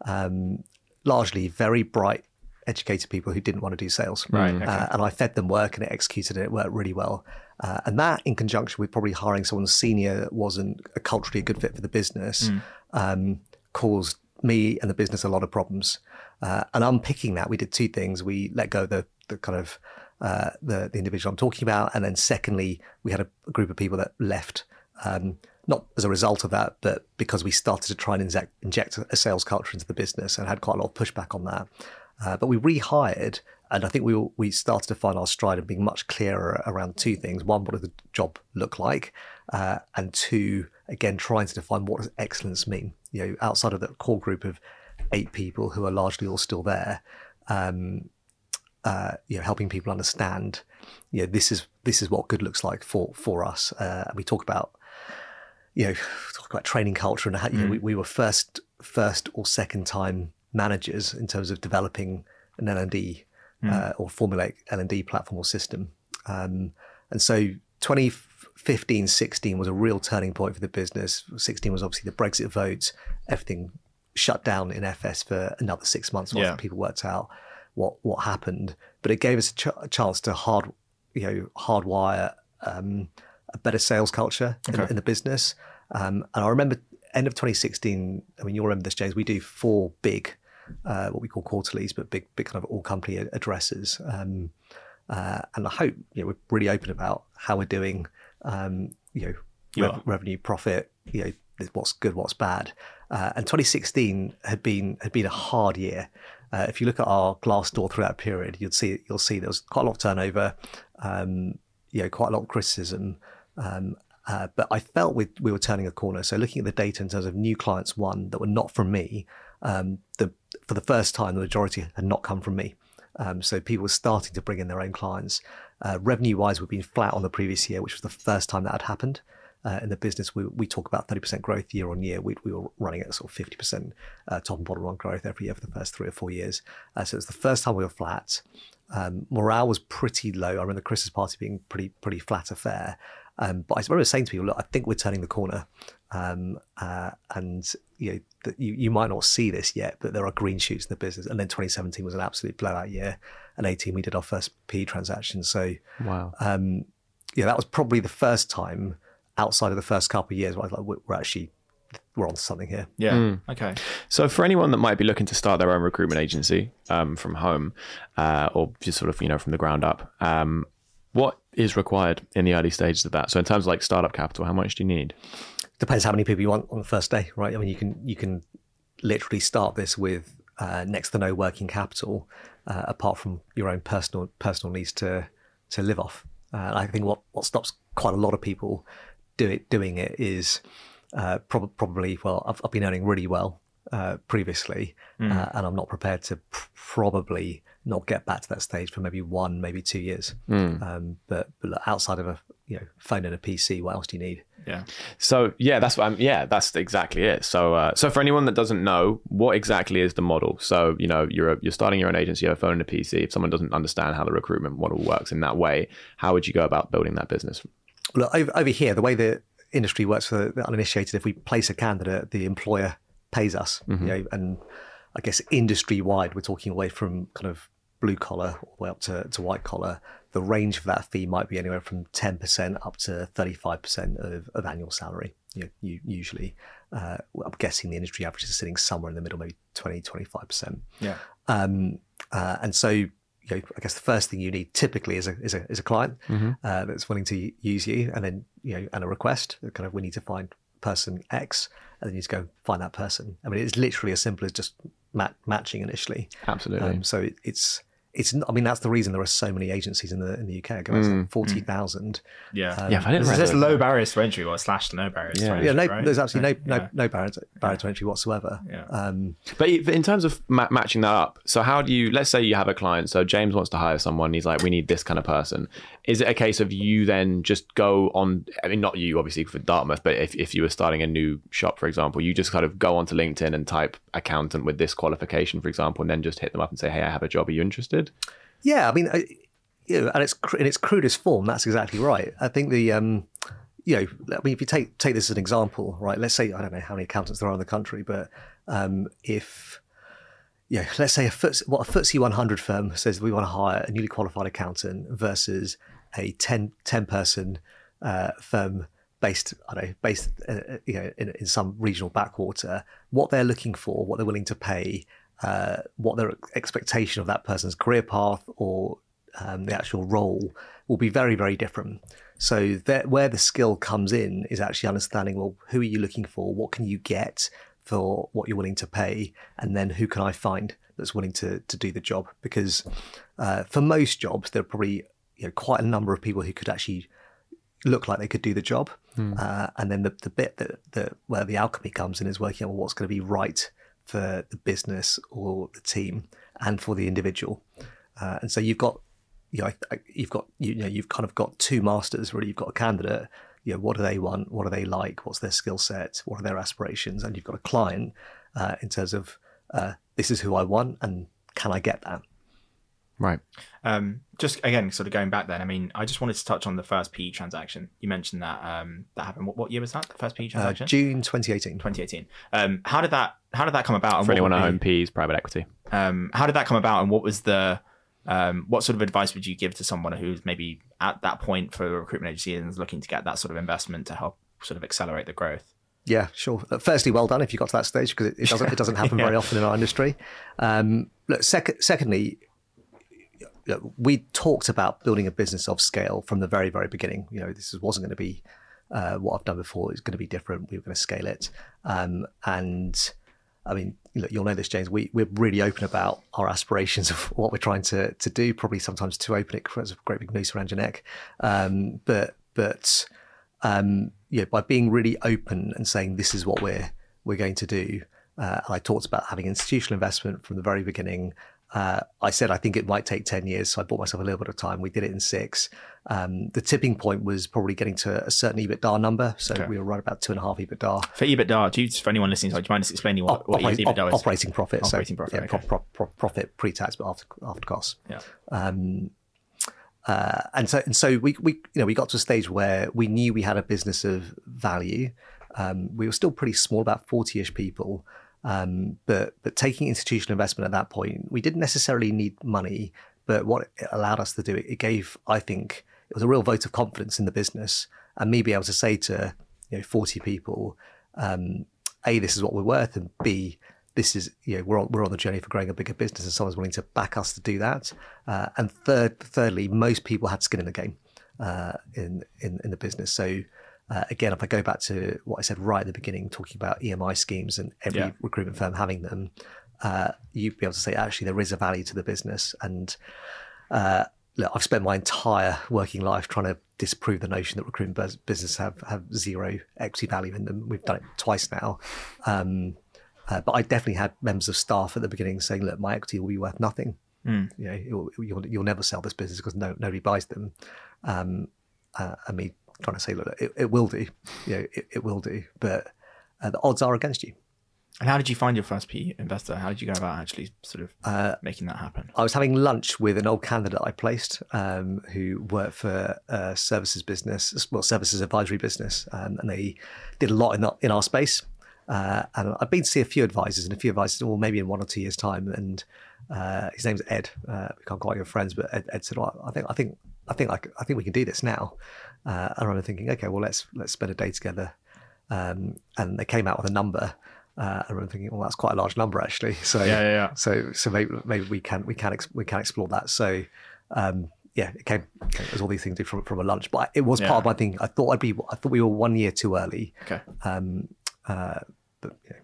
um, largely very bright, educated people who didn't want to do sales. Right, okay. Uh, and I fed them work and it executed and it worked really well. Uh, and that, in conjunction with probably hiring someone senior that wasn't a culturally a good fit for the business, um, caused me and the business a lot of problems. Uh, and unpicking that, we did two things. We let go of the, the kind of uh, the, the individual I'm talking about. And then secondly, we had a, a group of people that left, um, not as a result of that, but because we started to try and inject, inject a sales culture into the business and had quite a lot of pushback on that. Uh, but we rehired, and I think we we started to find our stride and being much clearer around two things: one, what does the job look like, uh, and two, again, trying to define what does excellence mean. You know, outside of the core group of eight people who are largely all still there, um, uh, you know, helping people understand, you know, this is this is what good looks like for for us. Uh, and we talk about, you know, talk about training culture and how you know, we, we were first first or second time managers in terms of developing an L and D uh, or formulate L and D platform or system. Um, and so 2015, 16 was a real turning point for the business. 16 was obviously the Brexit vote, everything shut down in FS for another six months while Yeah. people worked out what what happened. But it gave us a, ch- a chance to hard, you know, hardwire um, a better sales culture in, in the business. Um, and I remember end of 2016. I mean, you'll remember this, James. We do four big, uh, what we call quarterlies, but big, big kind of all company addresses. Um, uh, and I hope you know we're really open about how we're doing. Um, you know, You rev- revenue, profit. You know, what's good, what's bad. Uh, and 2016 had been had been a hard year. Uh, if you look at our Glassdoor through that period, you'll see you'll see there was quite a lot of turnover. Um, you know, quite a lot of criticism. Um, uh, but I felt we, we were turning a corner. So looking at the data in terms of new clients won that were not from me, um, the for the first time the majority had not come from me. Um, so people were starting to bring in their own clients. Uh, revenue wise, we've been flat on the previous year, which was the first time that had happened. Uh, in the business, we, we talk about 30% growth year on year. We, we were running at sort of 50% uh, top and bottom line growth every year for the first three or four years. Uh, so it was the first time we were flat. Um, morale was pretty low. I remember the Christmas party being pretty pretty flat affair. Um, but I remember saying to people, look, I think we're turning the corner. Um, uh, and you know, that you, you might not see this yet, but there are green shoots in the business. And then 2017 was an absolute blowout year. And 18, we did our first P transaction. So Wow. um, yeah, that was probably the first time outside of the first couple of years where I was like, we're we're actually we're onto something here. Yeah. Okay. So, for anyone that might be looking to start their own recruitment agency um, from home uh, or just sort of, you know, from the ground up, um, what is required in the early stages of that? So, in terms of like startup capital, how much do you need? depends how many people you want on the first day, right? I mean, you can you can literally start this with uh, next to no working capital, uh, apart from your own personal personal needs to to live off. Uh, I think what what stops quite a lot of people do it doing it is uh, prob- probably well, I've, I've been earning really well uh, previously, uh, and I'm not prepared to pr- probably not get back to that stage for maybe one, maybe two years. Um, but, but look, outside of a you know phone and a PC, what else do you need? Yeah. So yeah, that's what I'm. Yeah, that's exactly it. So uh, so for anyone that doesn't know, what exactly is the model? So you know, you're a, you're starting your own agency, you have a phone and a PC. If someone doesn't understand how the recruitment model works in that way, how would you go about building that business? Look, over, over here, the way the industry works for the uninitiated, if we place a candidate, the employer pays us. You know, and I guess industry wide, we're talking away from kind of blue collar all the way up to, to white collar. The range for that fee might be anywhere from 10% up to 35% of, of annual salary. You know, you, usually, uh, I'm guessing the industry average is sitting somewhere in the middle, maybe 20, 25%. Yeah. Um, uh, and so, you know, I guess the first thing you need typically is a is a, is a client uh, that's willing to use you, and then you know, and a request. Kind of, we need to find person X, and then you just go find that person. I mean, it's literally as simple as just mat- matching initially. Absolutely. Um, so it, it's it's. not- I mean, that's the reason there are so many agencies in the in the UK. Going to forty thousand. Yeah. Um, yeah, I didn't There's, there's low barriers to entry or slash no barriers to Yeah. entry. Yeah, no, right? there's absolutely no Yeah. no no barrier to, barrier to entry whatsoever. Yeah. Um, But in terms of ma- matching that up, so how do you? Let's say you have a client. So James wants to hire someone. He's like, we need this kind of person. Is it a case of you then just go on? I mean, not you obviously for Dartmouth, but if, if you were starting a new shop, for example, you just kind of go onto LinkedIn and type accountant with this qualification, for example, and then just hit them up and say, hey, I have a job. Are you interested? Yeah, I mean, I, you know, and it's in its crudest form. That's exactly right. I think the, um, you know, I mean, if you take take this as an example, right? Let's say I don't know how many accountants there are in the country, but um, if yeah, let's say a FTSE, what a FTSE 100 firm says we want to hire a newly qualified accountant versus a 10, 10 person uh, firm based, I don't know, based uh, you know in, in some regional backwater. What they're looking for, what they're willing to pay, uh, what their expectation of that person's career path or um, the actual role will be very, very different. So that where the skill comes in is actually understanding well, who are you looking for? What can you get for what you're willing to pay, and then who can I find that's willing to to do the job? Because uh, for most jobs, there are probably you know quite a number of people who could actually look like they could do the job, uh, and then the the bit that that where the alchemy comes in is working out what's going to be right for the business or the team and for the individual. Uh, and so you've got, you know, you've got, you know, you've kind of got two masters. Really, you've got a candidate. You know, what do they want? What do they like? What's their skill set? What are their aspirations? And you've got a client uh, in terms of uh, this is who I want, and can I get that? Right. Um, just again, sort of going back then. I mean, I just wanted to touch on the first PE transaction. You mentioned that um, that happened. What, what year was that? The first PE Uh, transaction. June 2018. 2018. Um, how did that How did that come about? and For what anyone at be- home, P's private equity. um, how did that come about, and what was the um, what sort of advice would you give to someone who's maybe at that point for a recruitment agency and is looking to get that sort of investment to help sort of accelerate the growth? Yeah, sure. Uh, Firstly, well done if you got to that stage because it, it doesn't it doesn't happen very often in our industry. Um, look, sec- secondly, look, we talked about building a business of scale from the very very beginning. You know, this wasn't going to be uh, what I've done before. It's going to be different. We were going to scale it, um, and I mean, look, you'll know this, James. We we're really open about our aspirations of what we're trying to to do. Probably sometimes too open. It creates a great big noose around your neck. Um, but but um, know, by being really open and saying this is what we're we're going to do. Uh, I talked about having institutional investment from the very beginning. Uh, I said I think it might take ten years, so I bought myself a little bit of time. We did it in six. Um, the tipping point was probably getting to a certain EBITDA number, so we were right about two and a half EBITDA. For EBITDA, do you, for anyone listening, do you mind just explaining what, what EBITDA op- is? operating profit. so, Operating profit, yeah, okay. pro- pro- profit pre-tax, but after after costs. Yeah. Uh, and so and so we we you know we got to a stage where we knew we had a business of value. Um, we were still pretty small, about forty-ish people, um, but but taking institutional investment at that point, we didn't necessarily need money. But what it allowed us to do, it gave, I think, it was a real vote of confidence in the business, and me being able to say to you know forty people, um, a this is what we're worth, and b this is you know we're on, we're on the journey for growing a bigger business, and someone's willing to back us to do that. Uh, and third, thirdly, most people had skin in the game uh, in, in in the business. So uh, again, if I go back to what I said right at the beginning, talking about EMI schemes and every Yeah. recruitment firm having them, uh, you'd be able to say actually there is a value to the business and. Uh, look, I've spent my entire working life trying to disprove the notion that recruitment bus- businesses have, have zero equity value in them. We've done it twice now. Um, uh, but I definitely had members of staff at the beginning saying, look, my equity will be worth nothing. You know, you'll, you'll, you'll never sell this business because no, nobody buys them. Um, uh, and me trying to say, look, it, it will do. You know, it, it will do. But uh, the odds are against you. And how did you find your first PE investor? How did you go about actually sort of Uh, making that happen? I was having lunch with an old candidate I placed um, who worked for a services business, well, services advisory business, um, and they did a lot in, the, in our space. Uh, and I've been to see a few advisors, and a few advisors, well, maybe in one or two years' time. And uh, his name's Ed. Uh, we can't quite good friends, but Ed, Ed said, well, "I think, I think, I think, I, c- I think we can do this now." Uh, and I remember thinking, "Okay, well, let's let's spend a day together." Um, and they came out with a number. Uh, I remember thinking, "Well, that's quite a large number, actually." So Yeah, yeah, yeah. so so maybe maybe we can we can ex- we can explore that. So um, yeah, it came was all these things did from from a lunch, but it was Yeah. part of my thing. I thought I'd be I thought we were one year too early. Okay. Um, uh, but yeah.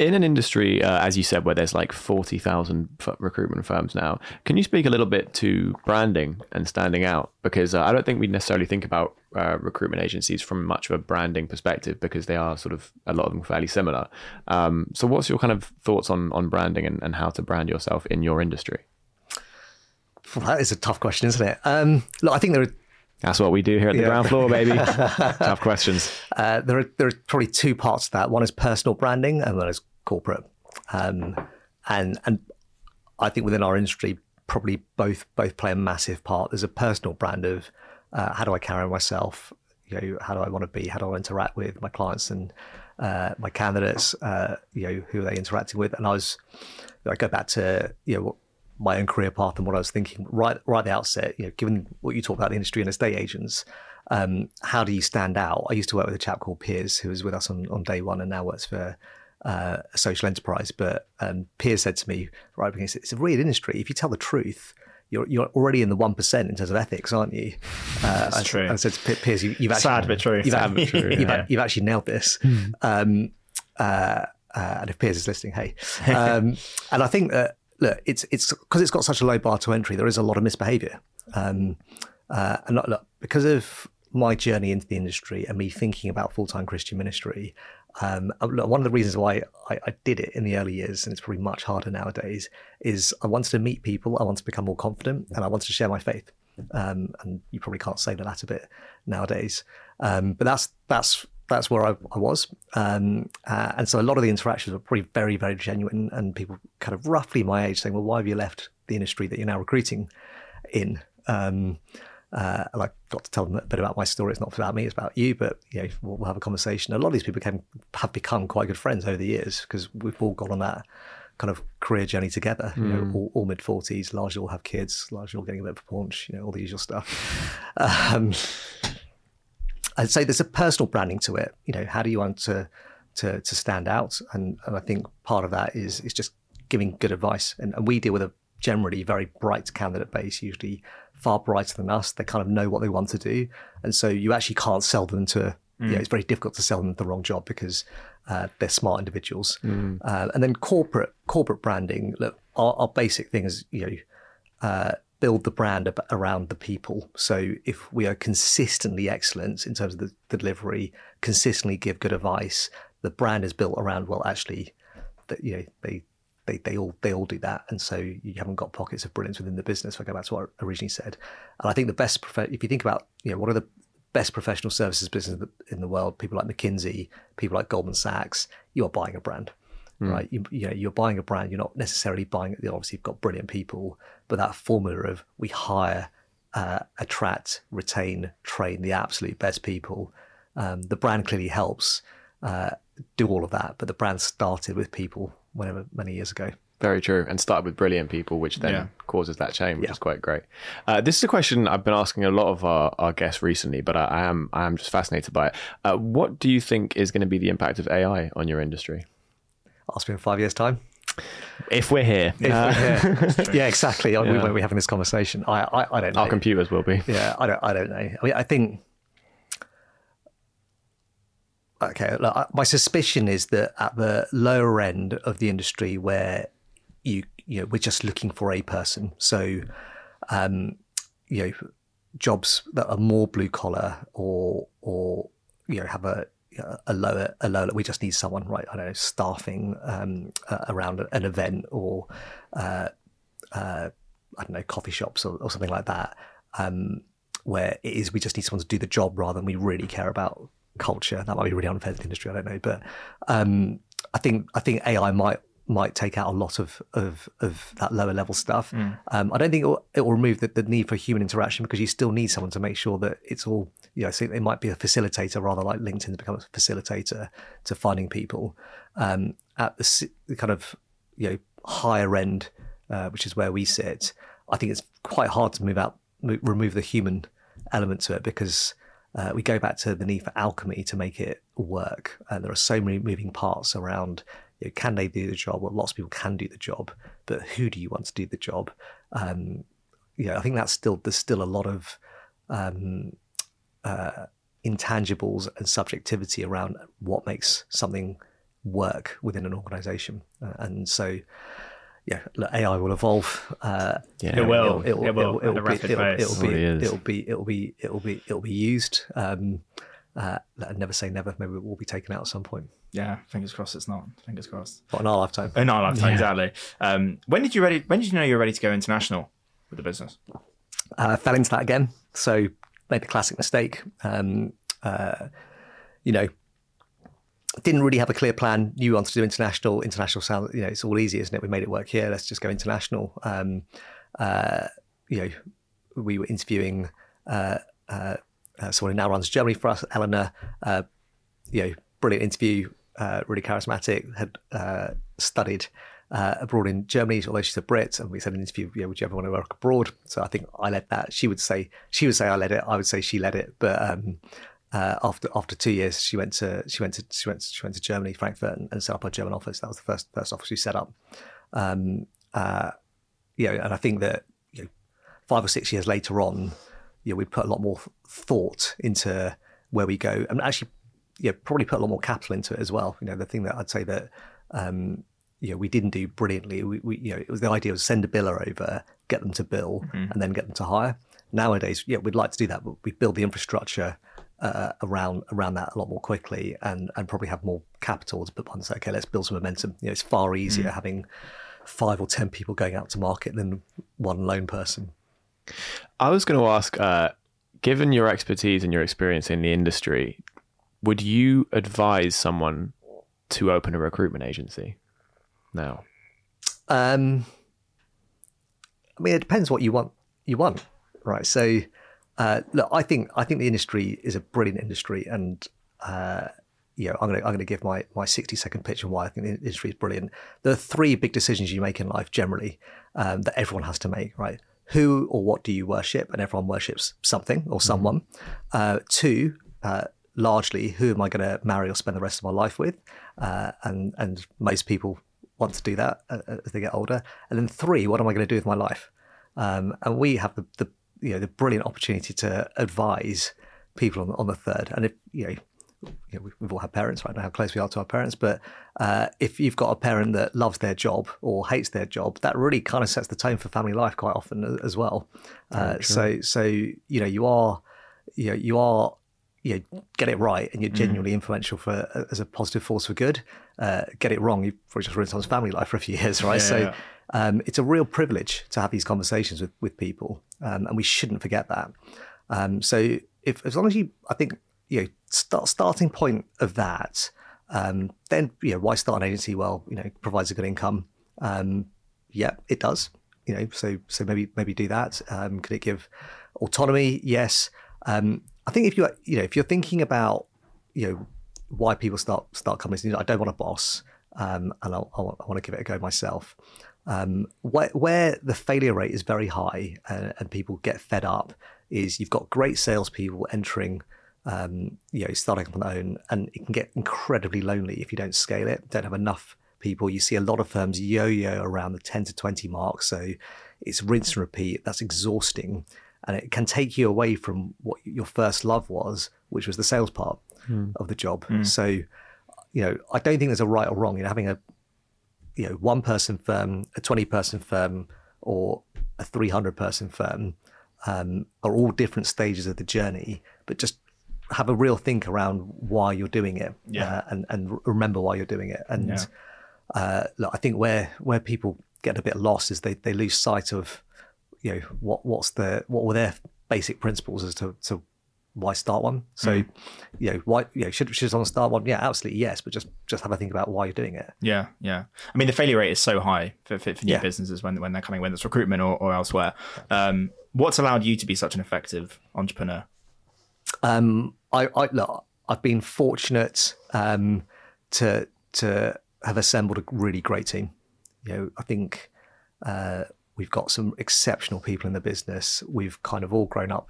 In an industry, uh, as you said, where there's like 40,000 f- recruitment firms now, can you speak a little bit to branding and standing out? Because uh, I don't think we necessarily think about uh, recruitment agencies from much of a branding perspective because they are sort of, a lot of them fairly similar. Um, so, what's your kind of thoughts on, on branding and, and how to brand yourself in your industry? Well, that is a tough question, isn't it? Um, look, I think there are That's what we do here at the Yeah. ground floor, baby. Tough questions. Uh, there are there are probably two parts to that. One is personal branding, and one is corporate. Um, and and I think within our industry, probably both both play a massive part. There's a personal brand of uh, how do I carry myself, you know, how do I want to be, how do I interact with my clients and uh, my candidates, uh, you know, who are they interacting with? And I was, I go back to you know my own career path and what I was thinking right right at the outset. You know, given what you talk about the industry and estate agents, um, how do you stand out? I used to work with a chap called Piers who was with us on, on day one and now works for uh, a social enterprise. But um, Piers said to me, right, because it's a weird industry. If you tell the truth, you're you're already in the one percent in terms of ethics, aren't you? Uh, I, true. I said to Pi- Piers, you, you've actually Sad but true. You've, Sad but true, you've, yeah. you've actually nailed this. Um, uh, uh, and if Piers is listening, hey. Um, and I think that look, it's it's because it's got such a low bar to entry. There is a lot of misbehaviour, um, uh, and look, look, because of my journey into the industry and me thinking about full time Christian ministry. Um, uh, one of the reasons why I, I did it in the early years, and it's probably much harder nowadays, is I wanted to meet people, I wanted to become more confident, and I wanted to share my faith. Um, and you probably can't say the latter bit nowadays, um, but that's that's that's where I, I was. Um, uh, and so a lot of the interactions were probably very, very genuine and people kind of roughly my age saying, well, why have you left the industry that you're now recruiting in? Um, uh, and I got to tell them a bit about my story. It's not about me, it's about you, but you know, we'll, we'll have a conversation. A lot of these people can, have become quite good friends over the years because we've all gone on that kind of career journey together. You know, all, all mid 40s, largely all have kids, largely all getting a bit of a paunch, you know, all the usual stuff. Um, I'd say there's a personal branding to it. You know, how do you want to to, to stand out? And, and I think part of that is is just giving good advice. And, and we deal with a generally very bright candidate base, usually far brighter than us. They kind of know what they want to do, and so you actually can't sell them to. You know, it's very difficult to sell them the wrong job because uh, they're smart individuals. Uh, and then corporate corporate branding. Look, our, our basic thing is you know uh, build the brand ab- around the people. So if we are consistently excellent in terms of the, the delivery, consistently give good advice, the brand is built around well, actually, that you know they. They, they all they all do that, and so you haven't got pockets of brilliance within the business. If I go back to what I originally said, and I think the best prof- if you think about you know what are the best professional services business in the, world, people like McKinsey, people like Goldman Sachs, you are buying a brand right? You, you know, you're buying a brand. You're not necessarily buying. You know, obviously, you've got brilliant people, but that formula of we hire, uh, attract, retain, train the absolute best people. Um, the brand clearly helps uh, do all of that, but the brand started with people whenever many years ago. Very true. And started with brilliant people, which then Yeah. causes that chain, which Yeah. is quite great. Uh, this is a question I've been asking a lot of our, our guests recently, but I, I am I am just fascinated by it. Uh, what do you think is going to be the impact of AI on your industry? Ask me in five years' time. If we're here, uh, yeah, yeah, exactly. We Yeah. won't be having this conversation. I, I, I don't know. our computers will be. Yeah, I don't. I don't know. I mean, I think. Okay, look, my suspicion is that at the lower end of the industry, where you you know we're just looking for a person, so um, you know jobs that are more blue collar or or you know have a a lower a lower we just need someone right? I don't know staffing um, uh, around an event or uh, uh, i don't know coffee shops or, or something like that um, where it is we just need someone to do the job rather than we really care about culture that might be really unfair to the industry i don't know but um, i think i think ai might might take out a lot of of, of that lower level stuff. Mm. Um, I don't think it will, it will remove the, the, need for human interaction because you still need someone to make sure that it's all. You know, so it might be a facilitator rather like LinkedIn to become a facilitator to finding people um, at the, the, kind of you know higher end, uh, which is where we sit. I think it's quite hard to move out, move, remove the human element to it because. Uh, we go back to the need for alchemy to make it work. And there are so many moving parts around you know, can they do the job? Well, lots of people can do the job, but who do you want to do the job? Um, you know, I think that's still there's still a lot of um, uh, intangibles and subjectivity around what makes something work within an organization, uh, and so yeah, look, AI will evolve. Uh, yeah, it will. It'll, it will. It'll, it'll, be, it'll, it'll, be, it'll, be, it'll be. It'll be. It'll be. used. Um, uh, never say never. Maybe it will be taken out at some point. Yeah, fingers crossed. It's not. Fingers crossed. But in our lifetime. In our lifetime, yeah. exactly. Um, when did you ready? When did you know you were ready to go international with the business? Uh, fell into that again. So made the classic mistake. Um, uh, you know, didn't really have a clear plan. Knew wanted to do international. International sound. You know, it's all easy, isn't it? We made it work here. Let's just go international. Um, uh, you know, we were interviewing uh, uh, uh, someone who now runs Germany for us, Eleanor. you know, brilliant interview uh, really charismatic, had uh, studied uh, abroad in Germany, although she's a Brit, and we said in an interview, yeah, would you ever want to work abroad? So I think I led that. She would say she would say I led it. I would say she led it. But um, uh, after after two years, she went to she went to she went to, she went to Germany, Frankfurt, and, and set up her German office. That was the first first office we set up. Um, uh, you know, and I think that you know, five or six years later on, you know, we put a lot more thought into where we go, and actually yeah, probably put a lot more capital into it as well. You know, the thing that I'd say that um, you know we didn't do brilliantly. We, we you know it was the idea was send a biller over, get them to bill, mm-hmm. and then get them to hire. Nowadays, yeah, we'd like to do that, but we build the infrastructure uh, around around that a lot more quickly, and and probably have more capital to put on. Say, okay, let's build some momentum. You know, it's far easier mm-hmm. having five or ten people going out to market than one lone person. I was going to ask, uh, given your expertise and your experience in the industry, would you advise someone to open a recruitment agency now? Um, I mean, it depends what you want. You want, right? So, uh, look, I think I think the industry is a brilliant industry, and uh, you know, I'm going to I'm going to give my my 60 second pitch on why I think the industry is brilliant. There are three big decisions you make in life generally um, that everyone has to make, right? Who or what do you worship? And everyone worships something or someone. Mm-hmm. Uh, two, uh, largely who am I going to marry or spend the rest of my life with, uh, and and most people want to do that uh, as they get older. And then three, what am I going to do with my life? Um, and we have the, the you know the brilliant opportunity to advise people on, on the third. And if you know. You know, we've all had parents, right? I know how close we are to our parents, but uh, if you've got a parent that loves their job or hates their job, that really kind of sets the tone for family life quite often as well. Uh, so, so you know, you are, you know, you are you know, get it right and you're mm. genuinely mm. influential for as a positive force for good. Uh, get it wrong, you've probably just ruined someone's family life for a few years, right? Yeah, so. Um, it's a real privilege to have these conversations with with people, um, and we shouldn't forget that. Um, so if as long as you, I think you know, start starting point of that, um, then you know, why start an agency? Well, you know, provides a good income. Um, yeah, it does. You know, so so maybe maybe do that. Um, could it give autonomy? Yes. Um, I think if you you know if you're thinking about you know why people start start companies, you know, I don't want a boss, and I, I, want to give it a go myself. Um, where, where, the failure rate is very high and, and, people get fed up is you've got great salespeople entering, um, you know, starting up on their own, and it can get incredibly lonely if you don't scale it. Don't have enough people. You see a lot of firms yo-yo around the ten to twenty mark, so it's rinse and repeat. That's exhausting and it can take you away from what your first love was, which was the sales part mm. of the job. Mm. So, you know, I don't think there's a right or wrong in having a, you know, one person firm, a 20 person firm, or a 300 person firm. um, are all different stages of the journey, but just have a real think around why you're doing it Yeah. uh, and, and remember why you're doing it. And Yeah. uh, look, I think where where people get a bit lost is they, they lose sight of you know what what's the what were their basic principles as to, to why start one. So you know why you know should should someone start one? Yeah, absolutely yes, but just just have a think about why you're doing it. Yeah, yeah. I mean, the failure rate is so high for, for, for new Yeah. businesses when when they're coming, whether it's recruitment or, or elsewhere. Um, what's allowed you to be such an effective entrepreneur? Um, I, I look, I've been fortunate um, to to have assembled a really great team. You know, I think uh, we've got some exceptional people in the business. We've kind of all grown up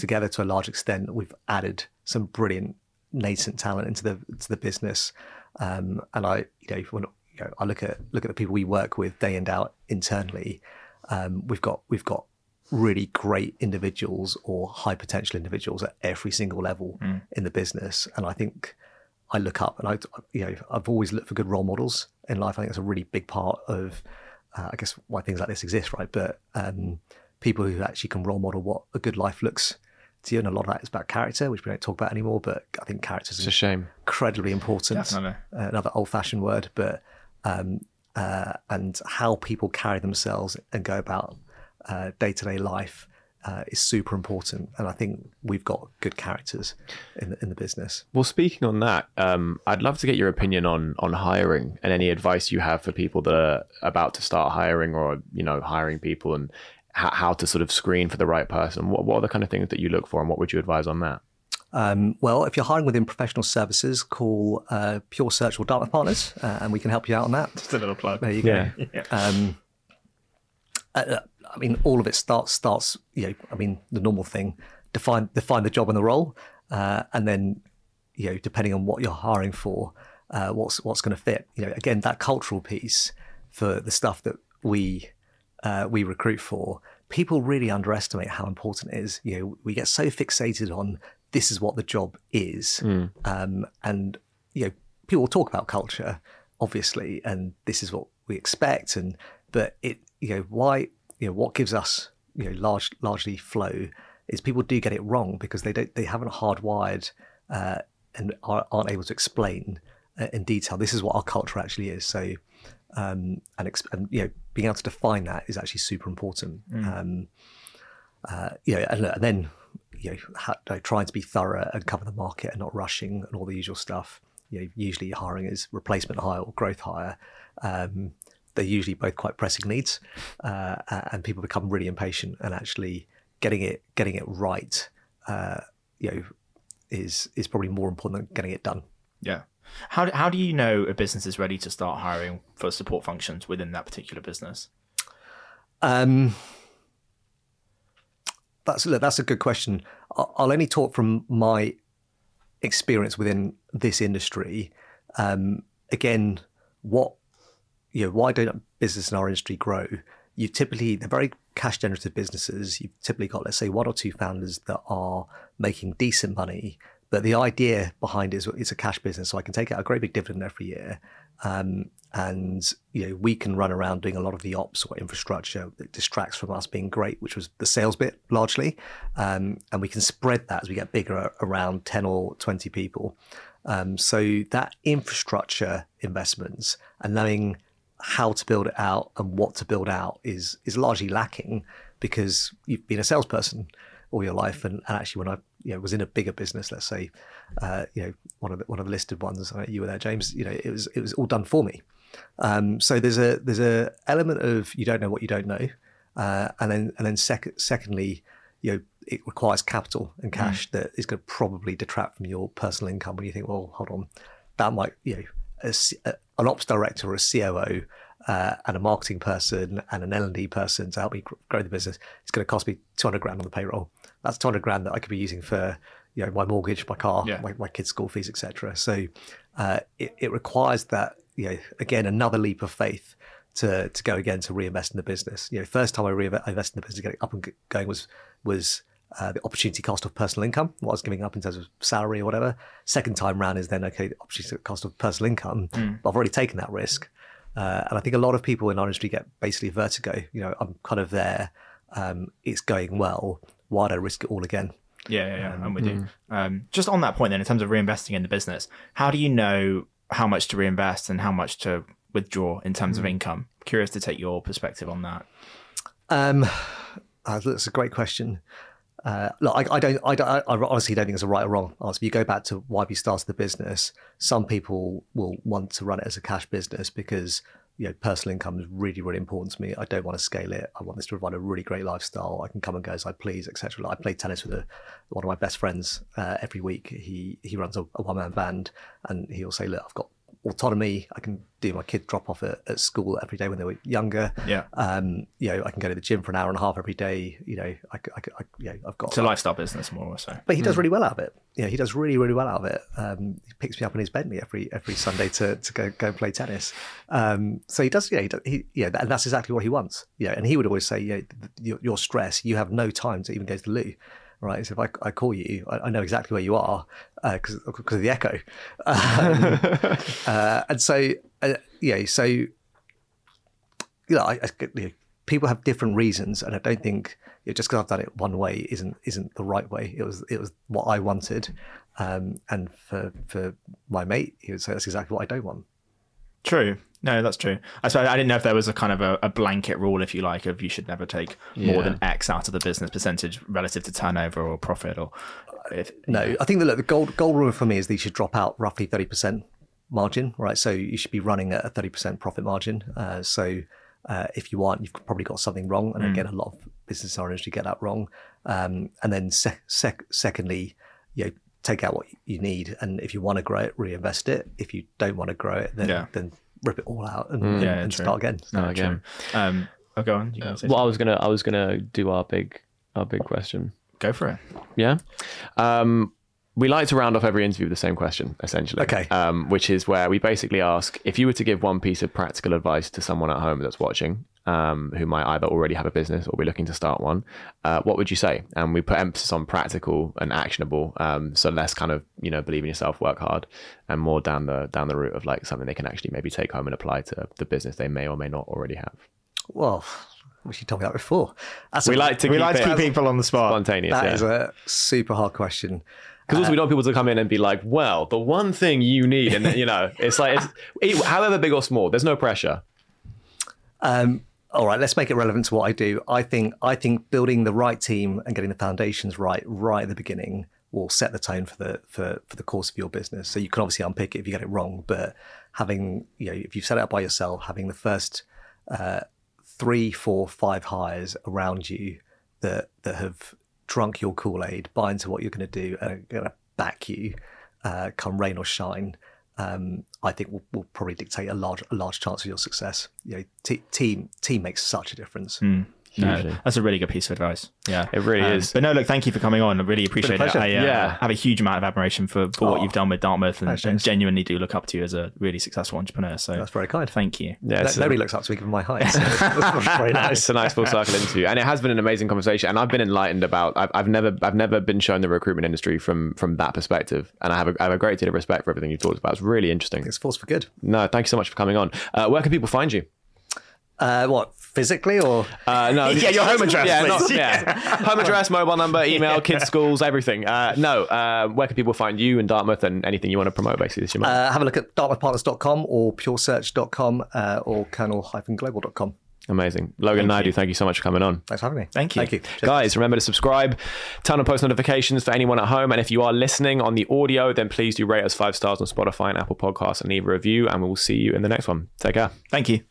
together to a large extent. We've added some brilliant nascent talent into the into the business, um, and I, you know, when you know, I look at look at the people we work with day in day out internally. Um, we've got we've got really great individuals or high potential individuals at every single level in the business, and I think I look up and I, you know, I've always looked for good role models in life. I think it's a really big part of, uh, I guess, why things like this exist, right? But um, people who actually can role model what a good life looks to you, and a lot of that is about character, which we don't talk about anymore. But I think character It's is a shame. incredibly important. Definitely. Uh, another old-fashioned word, but um, uh, and how people carry themselves and go about uh, day-to-day life uh, is super important. And I think we've got good characters in the, in the business. Well, speaking on that, um, I'd love to get your opinion on on hiring and any advice you have for people that are about to start hiring or you know hiring people and h- how to sort of screen for the right person. What what are the kind of things that you look for, and what would you advise on that? Um, well, if you're hiring within professional services, call uh, Pure Search or Dartmouth Partners, uh, and we can help you out on that. Just a little plug. There you go. Yeah. Um, uh, I mean, all of it starts starts. You know, I mean, the normal thing: define define the job and the role, uh, and then you know, depending on what you're hiring for, uh, what's what's going to fit. You know, again, that cultural piece for the stuff that we uh, we recruit for, people really underestimate how important it is. You know, we get so fixated on this is what the job is, um, and you know, people talk about culture, obviously, and this is what we expect, and but it, you know, why, you know, what gives us, you know, large, largely flow is people do get it wrong because they don't, they haven't hardwired uh, and are, aren't able to explain uh, in detail. This is what our culture actually is. So, um, and, ex- and you know, being able to define that is actually super important. Um, uh, you know, and, and then you know, ha- like, trying to be thorough and cover the market and not rushing and all the usual stuff. You know, usually hiring is replacement hire or growth hire. Um, they're usually both quite pressing needs, uh, and people become really impatient. And actually, getting it getting it right, uh, you know, is is probably more important than getting it done. Yeah. How, how do you know a business is ready to start hiring for support functions within that particular business? Um, that's look, that's a good question. I'll, only talk from my experience within this industry. Um, again, what you know, why don't business in our industry grow? You typically they're very cash generative businesses. You've typically got let's say one or two founders that are making decent money, but the idea behind it is it's a cash business, so I can take out a great big dividend every year, um, and you know we can run around doing a lot of the ops or infrastructure that distracts from us being great, which was the sales bit largely, um, and we can spread that as we get bigger around ten or twenty people. Um, so that infrastructure investments and knowing how to build it out and what to build out is is largely lacking because you've been a salesperson all your life. And, and actually when I you know was in a bigger business let's say uh, you know one of the one of the listed ones you were there James you know it was it was all done for me. Um, so there's a there's a element of you don't know what you don't know. Uh, and then and then sec- secondly you know it requires capital and cash that is going to probably detract from your personal income. When you think well hold on that might you know a a- an ops director or a COO uh, and a marketing person and an L&D person to help me grow the business, it's going to cost me 200 grand on the payroll. That's 200 grand that I could be using for you know my mortgage, my car, Yeah. my, my kids' school fees, etc. So uh, it, it requires that you know again another leap of faith to to go again to reinvest in the business. You know, first time I reinvested in the business, getting up and going was was uh, the opportunity cost of personal income, what I was giving up in terms of salary or whatever. Second time round is then okay, the opportunity cost of personal income. But I've already taken that risk, uh, and I think a lot of people in our industry get basically vertigo. You know, I'm kind of there. um, it's going well. Why do I risk it all again? Yeah, yeah, yeah. I'm with you. Um, just on that point, then, in terms of reinvesting in the business, how do you know how much to reinvest and how much to withdraw in terms of income? Curious to take your perspective on that. Um, uh, that's a great question. Uh, look, I, I don't, I don't, I honestly don't think it's a right or wrong answer. You go back to why we started the business. Some people will want to run it as a cash business because you know personal income is really, really important to me. I don't want to scale it. I want this to provide a really great lifestyle. I can come and go as I please, etc. Like I play tennis with a, one of my best friends uh, every week. He he runs a, a one man band, and he'll say, "Look, I've got autonomy. I can do my kid drop off at, at school every day when they were younger. Yeah. Um, you know, I can go to the gym for an hour and a half every day. You know, I, I, I you know, I've got. It's a lifestyle business, more or so. But he does really well out of it. You know, he does really, really well out of it. Um, he picks me up in his Bentley every every Sunday to, to go go and play tennis. Um, so he does. Yeah, he, does, he yeah, and that's exactly what he wants. Yeah, and he would always say, yeah, your, your stress, you have no time to even go to the loo right? So if I, I call you, I, I know exactly where you are because uh, because of the echo. Um, uh, and so, uh, yeah, so you know, I, I, you know, people have different reasons, and I don't think you know, just because I've done it one way isn't isn't the right way. It was it was what I wanted, um, and for for my mate, he would say that's exactly what I don't want. True. No, that's true. I suppose I didn't know if there was a kind of a, a blanket rule, if you like, of you should never take more than X out of the business percentage relative to turnover or profit, or if No, I think that look, the gold gold rule for me is that you should drop out roughly thirty percent margin, right? So you should be running at a thirty percent profit margin. Uh, so uh, if you aren't, you've probably got something wrong. And again, a lot of business owners do get that wrong. Um, and then sec- sec- secondly, you know, take out what you need, and if you want to grow it, reinvest it. If you don't want to grow it, then Yeah. then rip it all out and, and, Yeah, and true. start again. No, again. Um, oh, go on. You can say Well, I was gonna I was gonna do our big our big question. go for it. Yeah. Um, we like to round off every interview with the same question, essentially. Okay. Um, which is where we basically ask if you were to give one piece of practical advice to someone at home that's watching, um, who might either already have a business or be looking to start one, uh, what would you say? And we put emphasis on practical and actionable, um, so less kind of you know believe in yourself, work hard, and more down the down the route of like something they can actually maybe take home and apply to the business they may or may not already have. Well, wish you told me that before. That's We a, like to We keep like to keep people on the spot. spontaneous. that yeah. is a super hard question. Because also we don't want people to come in and be like, well, the one thing you need, and then, you know, it's like, it's, however big or small, there's no pressure. Um, all right, let's make it relevant to what I do. I think I think building the right team and getting the foundations right right at the beginning will set the tone for the for, for the course of your business. So you can obviously unpick it if you get it wrong, but having you know if you've set it up by yourself, having the first uh, three, four, five hires around you that that have drunk your Kool Aid, buy into what you're going to do, and are going to back you, uh, come rain or shine. Um, I think will, will probably dictate a large a large chance of your success. You know, t- team team makes such a difference. Hmm. No, that's a really good piece of advice. Yeah, It really Um, is. But no, look, thank you for coming on. I really appreciate it. pleasure. I uh, Yeah. have a huge amount of admiration for, for what Oh. you've done with Dartmouth and, and genuinely do look up to you as a really successful entrepreneur. So That's very kind. thank you. Yeah, No- it's, nobody looks up to me given my height. So that's very nice. it's a nice full circle interview, and it has been an amazing conversation. And I've been enlightened about. I've, I've never, I've never been shown the recruitment industry from from that perspective, and I have a, I have a great deal of respect for everything you've talked about. It's really interesting. It's force for good. No, thank you so much for coming on. Uh, where can people find you? Uh, what physically or? Uh, no, Yeah, your home address, Yeah, not, yeah. home address, mobile number, email, kids' schools, everything. Uh, no, uh, where can people find you in Dartmouth and anything you want to promote? Basically, this is your moment. Uh, have a look at dartmouthpartners.com or puresearch.com uh, or cornell-global.com. Amazing, Logan Naidu. Thank you so much for coming on. Thanks for having me. Thank you. Thank you. Guys, remember to subscribe, turn on post notifications for anyone at home. And if you are listening on the audio, then please do rate us five stars on Spotify and Apple Podcasts and leave a review. And we will see you in the next one. Take care. Thank you.